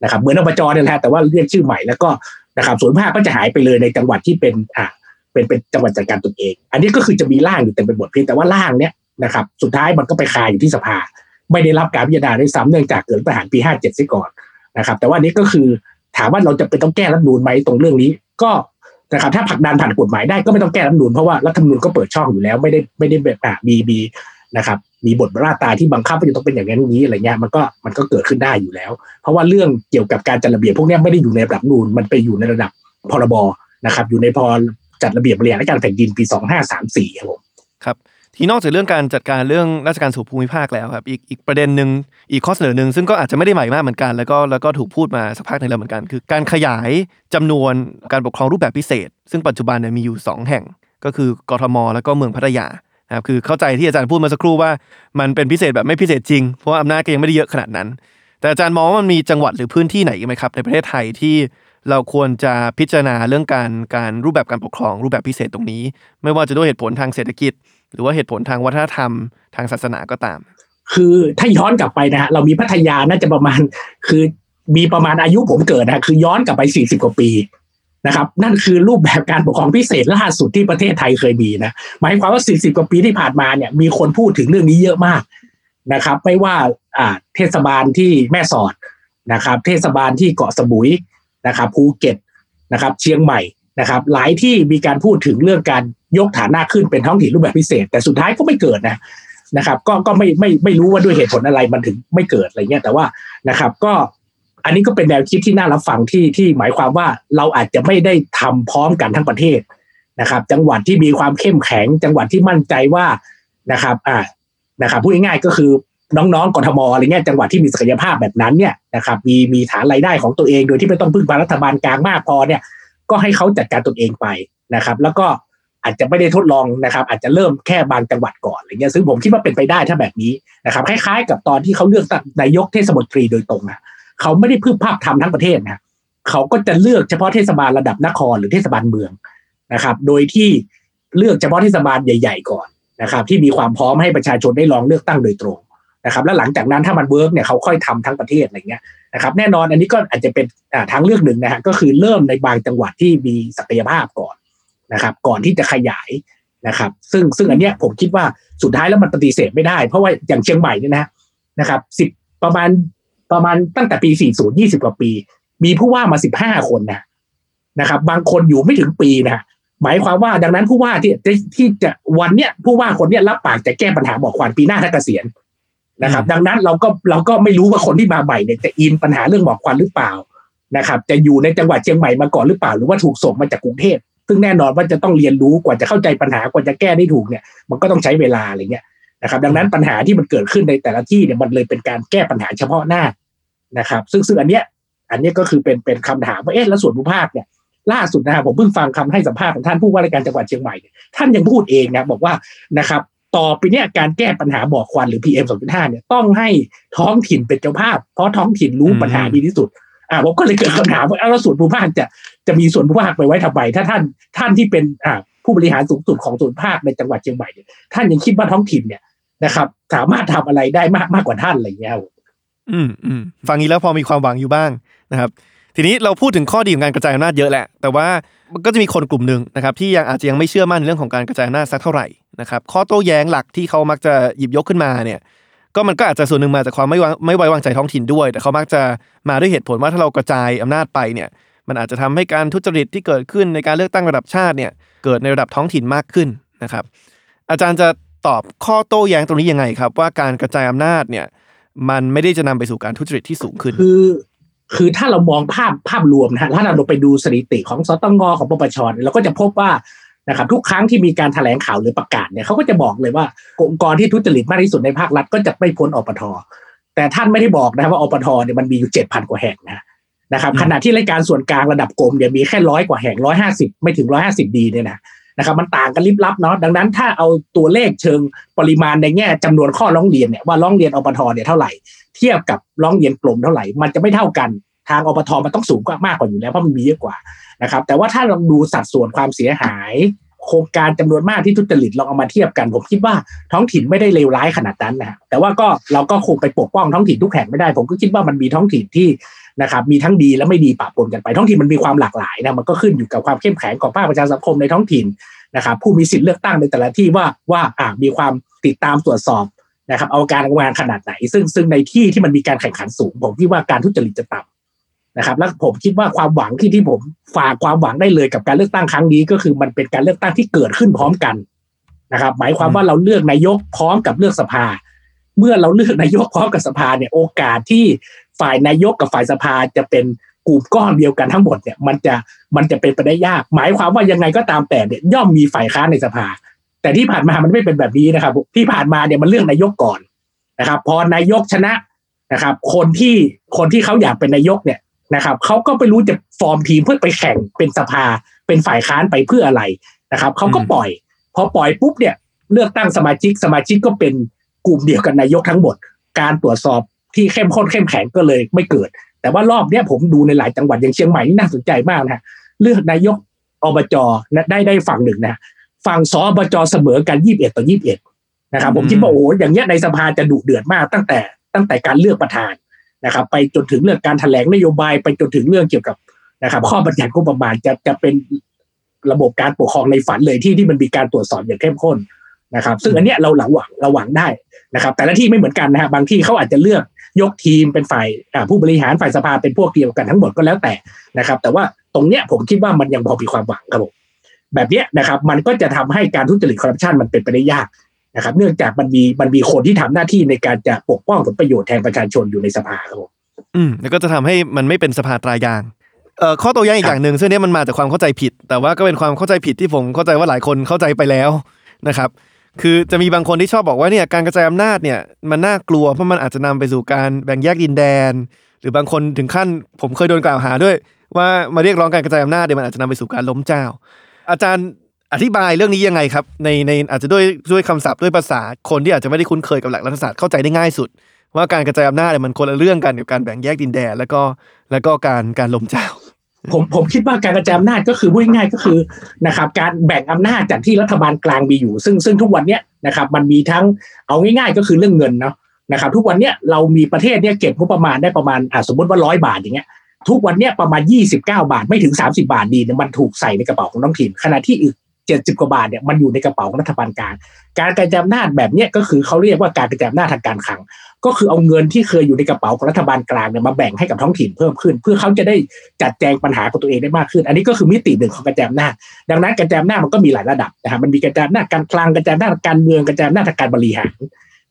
นะครับ เหมือนอบจเนี่ยแหละแต่ว่าเรียกชื่อใหม่แล้วก็นะครับส่วนภาคก็จะหายไปเลยในจังหวัดที่เป็นอ่าเป็นเป็นจังหวัดจัดการตนเอง อันนี้ก็คือจะมีร่างอยู่เต็มไปหมดเพียงแต่ว่าร่างเนี้ยนะครับ สุดท้ายมันก็ไปคาอยู่ที่สภา ไม่ได้รับการพิจารณาด้วยซ้ำเนื่องจากเกิดปัญหารปี 57ซะก่อนนะครับ แต่ว่านี้ก็คือถามว่าเราจะเป็นต้องแก้รัฐมนูนไหมตรงเรื่องนี้ ก็นะครับถ้าผลักดันผ่านกฎหมายได้ก็ไม่ต้องแก้รัฐมนูนเพราะว่ารัฐธรรมนูนก็เปิดช่องอยู่แล้วไม่ได้ไม่ได้แบบอ่ามีมีนะครับมีบทมาตาที่บังคับว่าจะต้องเป็นอย่างนั้นอย่างนี้อะไรเงี้ยมันก็มันก็เกิดขึ้นได้อยู่แล้ว เพราะว่าเรื่องเกี่ยวกับการจัดระเบียบพวกนี้ไม่ได้อยู่ในระดับนูนมันไปอยู่ในระดับพรบนะครับ อยู่ในพรจัดระเบียบ บริหารการแผ่นดินปีสองห้าสามสี่ครับผมครับ ทีนอกจากเรื่องการจัดการเรื่องราชการสู่ภูมิภาคแล้วครับอีกอีกประเด็นหนึ่งอีกข้อเสนอหนึ่งซึ่งก็อาจจะไม่ได้ใหม่มากเหมือนกัน แล้วก็แล้วก็ถูกพูดมาสักพักหนึ่งแล้วเหมือนกัน คือการขยายจำนวนการปกครองรูปแบบพิเศษ ซึ่งปัจจุบันเนี่ยมีอยู่ 2 แห่ง ก็คือกทม แล้วก็เมืองพัทยานะครับคือเข้าใจที่อาจารย์พูดมาสักครู่ว่า มันเป็นพิเศษแบบไม่พิเศษจริงเพราะว่าอำนาจก็ยังไม่ได้เยอะขนาดนั้น แต่อาจารย์มองว่ามันมีจังหวัดหรือพื้นที่ไหนไหมครับ ในประเทศไทยที่เราควรจะพิจารณาเรื่องการการรูปแบบการปกครองรูปแบบพิเศษตรงนี้ ไม่ว่าจะด้วยเหตุผลทางเศรษฐกิจ หรือว่าเหตุผลทางวัฒนธรรมทางศาสนาก็ตาม คือถ้าย้อนกลับไปนะฮะเรามีพัทยาน่าจะประมาณ คือมีประมาณอายุผมเกิดนะคือย้อนกลับไปสี่สิบกว่าปีนะครับ นั่นคือรูปแบบการปกครองพิเศษล่าสุดที่ประเทศไทยเคยมีนะหมายความว่าสี่สิบกว่าปีที่ผ่านมาเนี่ย มีคนพูดถึงเรื่องนี้เยอะมากนะครับ ไม่ว่าอ่าเทศบาลที่แม่สอดนะครับ เทศบาลที่เกาะสมุยนะครับภูเก็ตนะครับ เชียงใหม่ นะครับ หลายที่มีการพูดถึงเรื่องการยกฐานะขึ้นเป็นท้องถิ่นรูปแบบพิเศษ แต่สุดท้ายก็ไม่เกิดนะนะครับ ก็ก็ไม่ไม่ไม่รู้ว่าด้วยเหตุผลอะไรมันถึงไม่เกิดอะไรเงี้ยแต่ว่านะครับ ก็อันนี้ก็เป็นแนวคิดที่น่ารับฟังที่ที่หมายความว่าเราอาจจะไม่ได้ทำพร้อมกันทั้งประเทศนะครับ จังหวัดที่มีความเข้มแข็ง จังหวัดที่มั่นใจว่านะครับ อ่านะครับพูดง่ายๆก็คือน้องๆกทมอะไรเงี้ยจังหวัดที่มีศักยภาพแบบนั้นเนี่ยนะครับมีมีฐานรายได้ของตัวเองโดยที่ไม่ต้องพึ่งพารัฐบาลกลางมากพอเนี่ย ก็ให้เขาจัดการตนเองไปนะครับ แล้วก็อาจจะไม่ได้ทดลองนะครับ อาจจะเริ่มแค่บางจังหวัดก่อนอะไรเงี้ยซึ่งผมคิดว่าเป็นไปได้ถ้าแบบนี้นะครับคล้ายๆ กับตอนที่เขาเลือกนายกเทศมนตรีโดยตรงนะเขาไม่ได้พึ่งภาพทำทั้งประเทศนะเขาก็จะเลือกเฉพาะเทศบาลระดับนครหรือเทศบาลเมืองนะครับ โดยที่เลือกเฉพาะเทศบาลใหญ่ ๆ ก่อนนะครับ ที่มีความพร้อมให้ประชาชนได้ลองเลือกตั้งโดยตรง นะครับแล้วหลังจากนั้นถ้ามัน work เนี่ยเขาค่อยทำทั้งประเทศอะไรเงี้ยนะครับแน่นอนอันนี้ก็อาจจะเป็นทางเลือกหนึ่งนะฮะก็คือเริ่มในบางจังหวัดที่มีศักยภาพก่อนนะครับก่อนที่จะขยายนะครับซึ่งซึ่งอันเนี้ยผมคิดว่าสุดท้ายแล้วมันปฏิเสธไม่ได้ เพราะว่าอย่างเชียงใหม่เนี่ยนะนะครับสิบประมาณประมาณตั้งแต่ปี 40 20 กว่าปี มีผู้ว่ามา 15 คนนะนะครับ บางคนอยู่ไม่ถึงปีนะหมายความว่าดังนั้นผู้ว่าที่ที่จะวันเนี้ยผู้ว่าคนเนี้ยรับปากจะแก้ปัญหาหมอกควันปีหน้าถ้าเกษียณ นะครับ ดังนั้นเราก็เราก็ไม่รู้ว่าคนที่มาใหม่เนี่ยจะอินปัญหาเรื่องหมอกควันหรือเปล่านะครับ จะอยู่ในจังหวัดเชียงใหม่มาก่อนหรือเปล่า หรือว่าถูกส่งมาจากกรุงเทพซึ่งแน่นอนว่าจะต้องเรียนรู้กว่าจะเข้าใจปัญหากว่าจะแก้ได้ถูกเนี่ยมันก็ต้องใช้เวลาอะไรเงี้ยนะครับ ดังนั้นปัญหาที่มันเกิดขึ้นในแต่ละที่เนี่ยมันเลยเป็นการแก้ปัญหาเฉพาะหน้านะครับ ซึ่งซึ่งอันเนี้ยอันนี้ก็คือเป็นเป็นคำถามว่าเอ๊ะแล้วส่วนภูมิภาคเนี่ยล่าสุดนะครับผมเพิ่งฟังคำให้สัมภาษณ์ของท่านผู้ว่าราชการจังหวัดเชียงใหม่ ท่านยังพูดเองนะบอกว่านะครับ ต่อไปเนี่ยการแก้ปัญหาหมอกควันหรือ PM 2.5เนี่ยต้องให้ท้องถิ่นเป็นเจ้าภาพ เพราะท้องถิ่นรู้ปัญหาดีที่สุดอ่าผมก็เลยเกิดคำถามว่าแล้วส่วนภูมิภาคจะจะมีส่วนภูมิภาคไปไว้ทำไมถ้าท่านท่านที่เป็นอ่าผู้บริหารสูงสุดของส่วนภาคในจังหวัดเชียงใหม่เนี่ยท่านยังคิดว่าท้องถิ่นเนี่ยนะครับ สามารถทำอะไรได้มากมากกว่าท่านอะไรเงี้ยอืมอืมฟังนี้แล้วพอมีความหวังอยู่บ้างนะครับ ทีนี้เราพูดถึงข้อดีของการกระจายอำนาจเยอะแหละ แต่ว่ามันก็จะมีคนกลุ่มหนึ่งนะครับที่ยังอาจจะยังไม่เชื่อมั่นในเรื่องของการกระจายอำนาจสักเท่าไหร่นะครับข้อโต้แย้งหลักที่เขามักจะหยิบยกขึ้นมาเนี่ยก็มันก็อาจจะส่วนหนึ่งมาจากความไม่วางไม่ไว้วางใจท้องถิ่นด้วย แต่เขามักจะมาด้วยเหตุผลว่าถ้าเรากระจายอำนาจไปเนี่ยมันอาจจะทำให้การทุจริตที่เกิดขึ้นในการเลือกตั้งระดับชาติเนี่ยเกิดในระดับท้องถิ่นมากขึ้นนะครับอาจารย์จะตอบข้อโต้แย้งตรงนี้ยังไงครับ ว่าการกระจายอำนาจเนี่ยมันไม่ได้จะนำไปสู่การทุจริตที่สูงขึ้น คือ คือถ้าเรามองภาพภาพรวมนะฮะถ้าเราไปดูสถิติของสตงของปปชเราก็จะพบว่านะครับทุกครั้งที่มีการแถลงข่าวหรือประกาศเนี่ยเขาก็จะบอกเลยว่าองค์กรที่ทุจริตมากที่สุดในภาครัฐก็จะไม่พ้นอปทแต่ท่านไม่ได้บอกนะว่าอปทเนี่ยมันมีอยู่เจ็ดพันกว่าแห่งนะนะครับขณะที่รายการส่วนกลางระดับกรมเนี่ยมีแค่ร้อยกว่าแห่งร้อยห้าสิบไม่ถึงร้อยห้าสิบดีเนี่ยนะนะครับมันต่างกันลิบลับเนาะดังนั้นถ้าเอาตัวเลขเชิงปริมาณในแง่จำนวนข้อร้องเรียนเนี่ยว่าร้องเรียนอปทเนี่ยเท่าไหร่ เทียบกับร้องเรียนกลมเท่าไหร่ มันจะไม่เท่ากันทางอปทมันต้องสูงกว่ามากกว่าอยู่แล้วเพราะมันมีเยอะกว่านะครับ แต่ว่าถ้าลองดูสัดส่วนความเสียหาย โครงการจำนวนมากที่ทุจริตลองเอามาเทียบกัน ผมคิดว่าท้องถิ่นไม่ได้เลวร้ายขนาดนั้นนะแต่ว่าก็เราก็คงไปปกป้องท้องถิ่นทุกแห่งไม่ได้ ผมก็คิดว่ามันมีท้องถิ่นที่นะครับมีทั้งดีและไม่ดีปะปนกันไปท้องถิ่นมันมีความหลากหลายนะมันก็ขึ้นอยู่กับความเข้มแข็งของภาคประชาสังคมในท้องถิ่นนะครับผู้มีสิทธิ์เลือกตั้งในแต่ละที่ว่าว่าอ่ามีความติดตามตรวจสอบ นะครับเอาการงานขนาดไหน ซึ่งซึ่งในที่ที่มันมีการแข่งขันสูง ผมคิดว่าการทุจริตจะต่ำนะครับ แล้วผมคิดว่าความหวังที่ที่ผมฝากความหวังได้เลยกับการเลือกตั้งครั้งนี้ก็คือมันเป็นการเลือกตั้งที่เกิดขึ้นพร้อมกันนะครับ หมายความว่าเราเลือกนายกพร้อมกับเลือกสภา เมื่อเราเลือกนายกพร้อมกับสภาเนี่ยโอกาสที่ฝ่ายนายกกับฝ่ายสภาจะเป็นกลุ่มก้อนเดียวกันทั้งหมดเนี่ยมันจะมันจะเป็นไปได้ยาก หมายความว่ายังไงก็ตามแต่เนี่ยย่อมมีฝ่ายค้านในสภา แต่ที่ผ่านมามันไม่เป็นแบบนี้นะครับ ที่ผ่านมาเนี่ยมันเลือกนายกก่อนนะครับ พอนายกชนะนะครับ คนที่คนที่เขาอยากเป็นนายกเนี่ยนะครับเขาก็ไม่รู้จะฟอร์มทีมเพื่อไปแข่งเป็นสภา เป็นฝ่ายค้านไปเพื่ออะไรนะครับเขาก็ปล่อย พอปล่อยปุ๊บเนี่ย เลือกตั้งสมาชิกสมาชิกก็เป็นกลุ่มเดียวกันนายกทั้งหมด การตรวจสอบที่เข้มข้นเข้มแข็งก็เลยไม่เกิด แต่ว่ารอบเนี้ยผมดูในหลายจังหวัดอย่างเชียงใหม่นี่น่าสนใจมากนะเลือกนายกอบจได้ได้ฝั่งหนึ่งนะ ฝั่งสอบจเสมอกันยี่บเอ็ดต่อยี่บเอ็ดนะครับผมคิดว่าโอ้โหอย่างเงี้ยในสภาจะดุเดือดมากตั้งแต่ตั้งแต่การเลือกประธานนะครับ ไปจนถึงเรื่องการแถลงนโยบายไปจนถึงเรื่องเกี่ยวกับนะครับ ข้อบัญญัติงบประมาณจะจะเป็นระบบการปกครองในฝันเลยที่ที่มันมีการตรวจสอบอย่างเข้มข้นนะครับ ซึ่งอันเนี้ยเราหลังหวังเราหวังได้นะครับ แต่ละที่ไม่เหมือนกันนะฮะบางที่เขาอาจจะเลือกยกทีมเป็นฝ่ายผู้บริหารฝ่ายสภาเป็นพวกเดียวกันทั้งหมดก็แล้วแต่นะครับ แต่ว่าตรงเนี้ยผมคิดว่ามันยังพอมีความหวังครับผม แบบเนี้ยนะครับ มันก็จะทำให้การทุจริตคอร์รัปชันมันเป็นไปได้ยากนะครับ เนื่องจากมันมีมันมีคนที่ทำหน้าที่ในการจะปกป้องผลประโยชน์แทนประชาชนอยู่ในสภาครับผมอืมแล้วก็จะทำให้มันไม่เป็นสภาตรายางเอ่อข้อโต้แย้งอีกอย่างหนึ่งซึ่งเนี้ยมันมาจากความเข้าใจผิด แต่ว่าก็เป็นความเข้าใจผิดที่ผมเข้าใจว่าหลายคนเข้าใจไปแล้วนะครับ คือจะมีบางคนที่ชอบบอกว่าเนี่ยการกระจายอำนาจเนี่ยมันน่ากลัวเพราะมันอาจจะนำไปสู่การแบ่งแยกดินแดน หรือบางคนถึงขั้นผมเคยโดนกล่าวหาด้วย ว่ามาเรียกร้องการกระจายอำนาจเนี่ยมันอาจจะนำไปสู่การล้มเจ้า อาจารย์อธิบายเรื่องนี้ยังไงครับ ในในอาจจะด้วยด้วยคำศัพท์ด้วยภาษาคนที่อาจจะไม่ได้คุ้นเคยกับหลักรัฐศาสตร์เข้าใจได้ง่ายสุด ว่าการกระจายอำนาจเนี่ยมันคนละเรื่องกันกับการแบ่งแยกดินแดนแล้วก็แล้วก็การการลมเจ้าผมผมคิดว่าการกระจายอำนาจก็คือพูดง่ายก็คือนะครับการแบ่งอำนาจจากที่รัฐบาลกลางมีอยู่ ซึ่งซึ่งทุกวันเนี้ยนะครับมันมีทั้งเอาง่าย ๆ ก็คือเรื่องเงินเนาะนะครับทุกวันเนี้ยเรามีประเทศเนี้ยเก็บงบประมาณได้ประมาณอ่าสมมติว่าร้อยบาทอย่างเงี้ย ทุกวันเนี้ยประมาณ 29 บาทไม่ถึง 30 บาทดีเนี่ยมันถูกใส่ในกระเป๋าของท้องถิ่นขณะที่อีก70กว่าบาทเนี่ยมันอยู่ในกระเป๋าของรัฐบาลกลางการกระจายอำนาจแบบเนี้ยก็คือเขาเรียกว่าการกระจายอำนาจทางการคลัง ก็คือเอาเงินที่เคยอยู่ในกระเป๋าของรัฐบาลกลางเนี่ยมาแบ่งให้กับท้องถิ่นเพิ่มขึ้น เพื่อเขาจะได้จัดแจงปัญหาของตัวเองได้มากขึ้น อันนี้ก็คือมิติหนึ่งของกระจายอำนาจดังนั้นกระจายอำนาจมันก็มีหลายระดับนะครับมันมีกระจายอำนาจการคลังกระจายอำนาจการเมืองกระจายอำนาจทางการบริหาร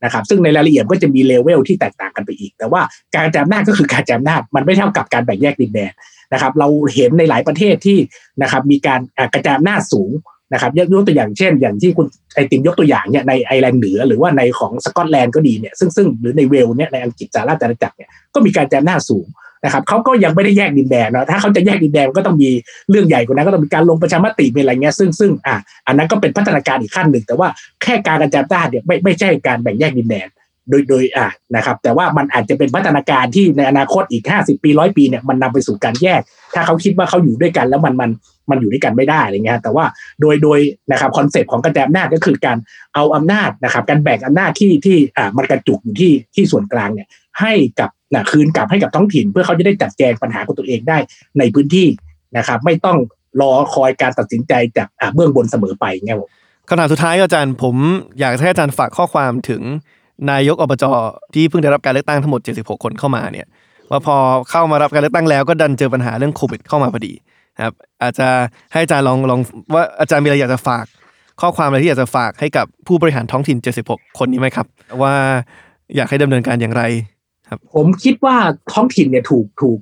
นะครับซึ่งในรายละเอียดก็จะมีเลเวลที่แตกต่างกันไปอีก แต่ว่าการกระจายอำนาก็คือการกระจายอำนามันไม่เท่ากับการแบ่งแยกดินแดนนะครับเราเห็นในหลายประเทศที่นะครับมีการกระจายอำนาจสูงนะครับยกตัวอย่างเช่น อย่างที่คุณไอติมยกตัวอย่างเนี่ยในไอร์แลนด์เหนือหรือว่าในของสกอตแลนด์ก็ดีเนี่ยซึ่งซึ่งหรือในเวลส์เนี่ยในอังกฤษสหราชอาณาจักรเนี่ยก็มีการกระจายอำนาจสูง นะครับเขาก็ยังไม่ได้แยกดินแดนเนาะถ้าเขาจะแยกดินแดนก็ต้องมีเรื่องใหญ่กว่านั้นก็ต้องมีการลงประชามติเป็นอะไรเงี้ยซึ่งซึ่งอะอันนั้นก็เป็นพัฒนาการอีกขั้นหนึ่ง แต่ว่าแค่การกระจายอำนาจเนี่ยไม่ไม่ใช่การแบ่งแยกดินแดนโดยโดยอ่านะครับ แต่ว่ามันอาจจะเป็นพัฒนาการที่ในอนาคตอีก 50 ปีร้อยปีเนี่ยมันนำไปสู่การแยก ถ้าเขาคิดว่าเขาอยู่ด้วยกันแล้วมันมันมันอยู่ด้วยกันไม่ได้อะไรเงี้ยแต่ว่าโดยโดยนะครับ concept ของกระจายอำนาจก็คือการเอาอำนาจนะครับ การแบ่งอำนาจที่ที่อ่ามันกระจุกอยู่ที่ที่ส่วนกลางเนี่ยให้กับ นะคืนกลับให้กับท้องถิ่น เพื่อเขาจะได้จัดแจงปัญหาของตัวเองได้ในพื้นที่นะครับ ไม่ต้องรอคอยการตัดสินใจจากเบื้องบนเสมอไปเงี้ยผมคำถามสุดท้ายอาจารย์ผมอยากให้อาจารย์ฝากข้อความถึงนายกอบจที่เพิ่งได้รับการเลือกตั้งทั้งหมด 76 คนเข้ามาเนี่ยว่าพอเข้ามารับการเลือกตั้งแล้วก็ดันเจอปัญหาเรื่องโควิดเข้ามาพอดีครับอาจจะให้อาจารย์ลองลองว่าอาจารย์มีอะไรอยากจะฝาก ข้อความอะไรที่อยากจะฝากให้กับผู้บริหารท้องถิ่น 76 คนนี้ไหมครับ ว่าอยากให้ดำเนินการอย่างไร ผมคิดว่าท้องถิ่นเนี่ยถูกถูก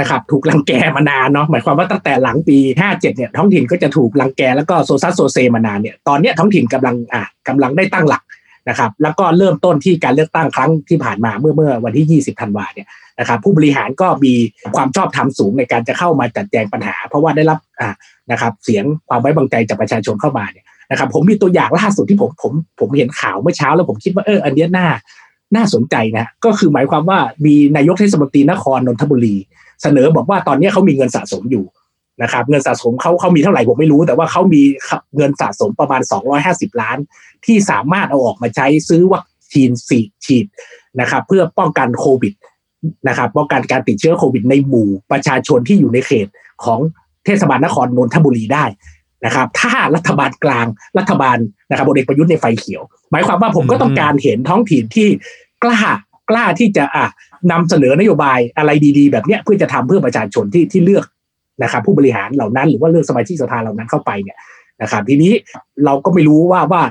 นะครับถูกรังแกมานานเนาะหมายความว่าตั้งแต่หลังปี 57เนี่ยท้องถิ่นก็จะถูกรังแกแล้วก็โซซัสโซเซมานานเนี่ยตอนเนี้ยท้องถิ่นกำลังอะกำลังได้ตั้งหลักนะครับแล้วก็เริ่มต้นที่การเลือกตั้งครั้งที่ผ่านมาเมื่อเมื่อวันที่ 20ธันวาเนี่ยนะครับผู้บริหารก็มีความชอบธรรมสูงในการจะเข้ามาจัดแจงปัญหา เพราะว่าได้รับอ่านะครับเสียงความไว้วางใจจากประชาชนเข้ามาเนี่ยนะครับผมมีตัวอย่างล่าสุดที่ผมผมผมเห็นข่าวเมื่อเช้าแล้วผมคิดว่าเอออันนี้น่า น่าสนใจนะก็คือหมายความว่ามีนายกเทศมนตรีนครนนทบุรี เสนอบอกว่าตอนนี้เขามีเงินสะสมอยู่นะครับเงินสะสมเขาเขามีเท่าไหร่ผมไม่รู้ แต่ว่าเขามีเงินสะสมประมาณ 250 ล้าน ที่สามารถเอาออกมาใช้ซื้อวัคซีนสีฉีดนะครับ เพื่อป้องกันโควิดนะครับป้องกันการติดเชื้อโควิดในหมู่ประชาชนที่อยู่ในเขตของเทศบาลนครนนทบุรีได้ นะครับ ถ้ารัฐบาลกลางรัฐบาลนะครับบนเอกประยุทธ์ในไฟเขียว หมายความว่าผมก็ต้องการเห็นท้องถิ่นที่กล้ากล้าที่จะอะนำเสนอนโยบายอะไรดี ๆ แบบเนี้ยเพื่อจะทำเพื่อประชาชนที่ที่เลือกนะครับ ผู้บริหารเหล่านั้นหรือว่าเลือกสมาชิกสภาเหล่านั้นเข้าไปเนี่ยนะครับ ทีนี้เราก็ไม่รู้ว่าว่า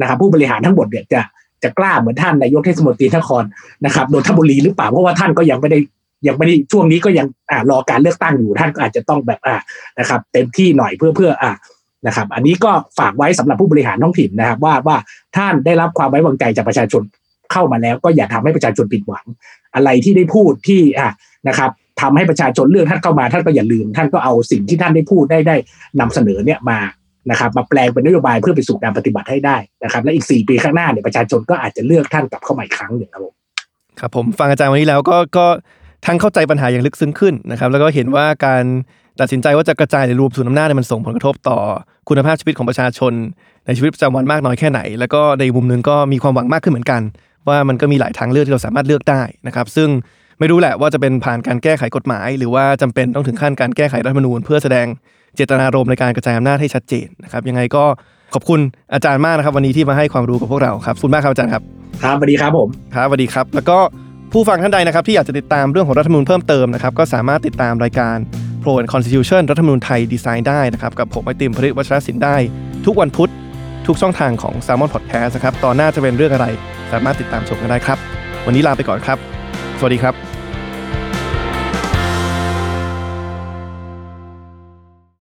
นะครับผู้บริหารทั้งหมดเนี่ยจะจะกล้าเหมือนท่านนายกเทศมนตรีนครนะครับนนทบุรีหรือเปล่าเพราะว่าท่านก็ยังไม่ได้ ยังไม่ได้ช่วงนี้ก็ยังอ่ารอการเลือกตั้งอยู่ท่านก็อาจจะต้องแบบอ่านะครับ เต็มที่หน่อยเพื่อเพื่ออ่านะครับ อันนี้ก็ฝากไว้สำหรับผู้บริหารท้องถิ่นนะครับ ว่าว่าท่านได้รับความไว้วางใจจากประชาชนเข้ามาแล้ว ก็อย่าทำให้ประชาชนผิดหวัง อะไรที่ได้พูดที่อ่านะครับทำให้ประชาชนเลือกท่านเข้ามาท่านก็อย่าลืม ท่านก็เอาสิ่งที่ท่านได้พูดได้ได้นำเสนอเนี่ยมานะครับ มาแปลงเป็นนโยบายเพื่อไปสู่การปฏิบัติให้ได้นะครับ และอีก 4 ปีข้างหน้าเนี่ยประชาชนก็อาจจะเลือกท่านกลับเข้ามาอีกครั้งหนึ่งครับผมครับผมฟังอาจารย์วันนี้แล้วก็ก็ ทั้งเข้าใจปัญหาอย่างลึกซึ้งขึ้นนะครับแล้วก็เห็นว่าการตัดสินใจว่าจะกระจายหรือรวมศูนย์อำนาจเนี่ยมันส่งผลกระทบต่อคุณภาพชีวิตของประชาชน ในชีวิตประจำวันมากน้อยแค่ไหน แล้วก็ในมุมหนึงก็มีความหวังมากขึ้นเหมือนกัน ว่ามันก็มีหลายทางเลือกที่เราสามารถเลือกได้นะครับซึ่งไม่รู้แหละว่าจะเป็นผ่านการแก้ไขกฎหมาย หรือว่าจำเป็นต้องถึงขั้นการแก้ไขรัฐธรรมนูญ เพื่อแสดงเจตนารมณ์ในการกระจายอำนาจให้ชัดเจนนะครับยังไงก็ขอบคุณอาจารย์มากนะครับ วันนี้ที่มาให้ความรู้กับพวกเราครับขอบคุณมากครับอาจารย์ครับครับสวัสดีครับผมครับสวัสดีครับ แล้วก็ ผู้ฟังท่านใดนะครับที่อยากจะติดตามเรื่องของรัฐธรรมนูญเพิ่มเติมนะครับก็สามารถติดตามรายการ Pro and Constitution รัฐธรรมนูญไทยดีไซน์ได้นะครับกับผมไอติมพริตวัชรศิลป์ได้ ทุกวันพุธทุกช่องทางของ s ซ l m o n Podcast นะครับตอนหน้าจะเป็นเรื่องอะไร สามารถติดตามชมกันได้ครับ วันนี้ลาไปก่อนครับ สวัสดีครับ